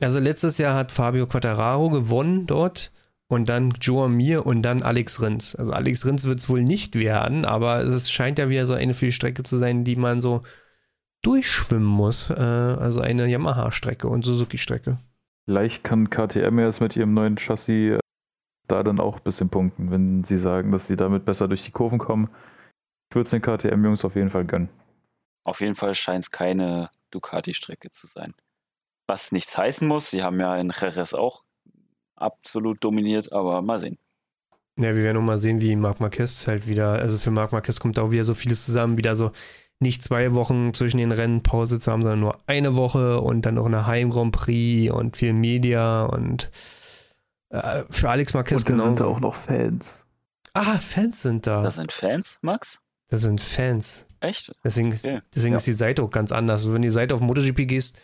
Also letztes Jahr hat Fabio Quattararo gewonnen dort und dann Joe Mir und dann Alex Rins. Also Alex Rins wird es wohl nicht werden, aber es scheint ja wieder so eine für die Strecke zu sein, die man so durchschwimmen muss. Äh, also eine Yamaha-Strecke und Suzuki-Strecke. Vielleicht kann KTM jetzt mit ihrem neuen Chassis äh, da dann auch ein bisschen punkten, wenn sie sagen, dass sie damit besser durch die Kurven kommen. Ich würde es den KTM-Jungs auf jeden Fall gönnen. Auf jeden Fall scheint es keine Ducati-Strecke zu sein. Was nichts heißen muss, sie haben ja in Jerez auch absolut dominiert, aber mal sehen. Ja, wir werden noch mal sehen, wie Marc Marquez halt wieder, also für Marc Marquez kommt auch wieder so vieles zusammen, wieder so nicht zwei Wochen zwischen den Rennen Pause zu haben, sondern nur eine Woche und dann noch eine Heim Grand Prix und viel Media und äh, für Alex Marquez genau. sind da auch noch Fans. Ah, Fans sind da. Das sind Fans, Max? Das sind Fans. Echt? Deswegen, okay. deswegen ja. ist die Seite auch ganz anders. Wenn die Seite auf MotoGP gehst,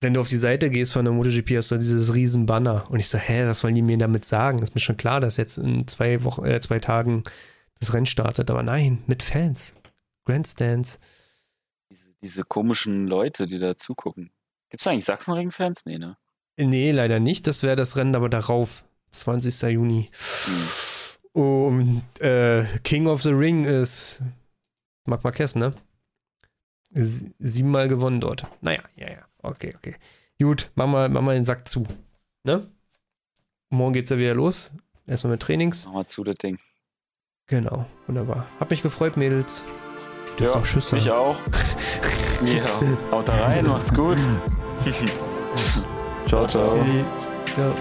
wenn du auf die Seite gehst von der MotoGP, hast du dieses riesen Banner. Und ich so, hä, was wollen die mir damit sagen? Ist mir schon klar, dass jetzt in zwei Wochen, äh, zwei Tagen das Rennen startet. Aber nein, mit Fans. Grandstands. Diese, diese komischen Leute, die da zugucken. Gibt es eigentlich Sachsenring-Fans? Nee, ne? Nee, leider nicht. Das wäre das Rennen aber darauf. 20. Juni. Mhm. Und äh, King of the Ring ist Marc Marquez, ne? Siebenmal gewonnen dort. Naja, ja, ja. Okay, okay. Gut, mach mal, mach mal den Sack zu. Ne? Morgen geht's ja wieder los. Erstmal mit Trainings. Mach mal zu, das Ding. Genau, wunderbar. Hab mich gefreut, Mädels. Das ja, doch Schüsse. Ich auch. ja, haut da rein, macht's gut. ciao, ciao. Hey, ciao.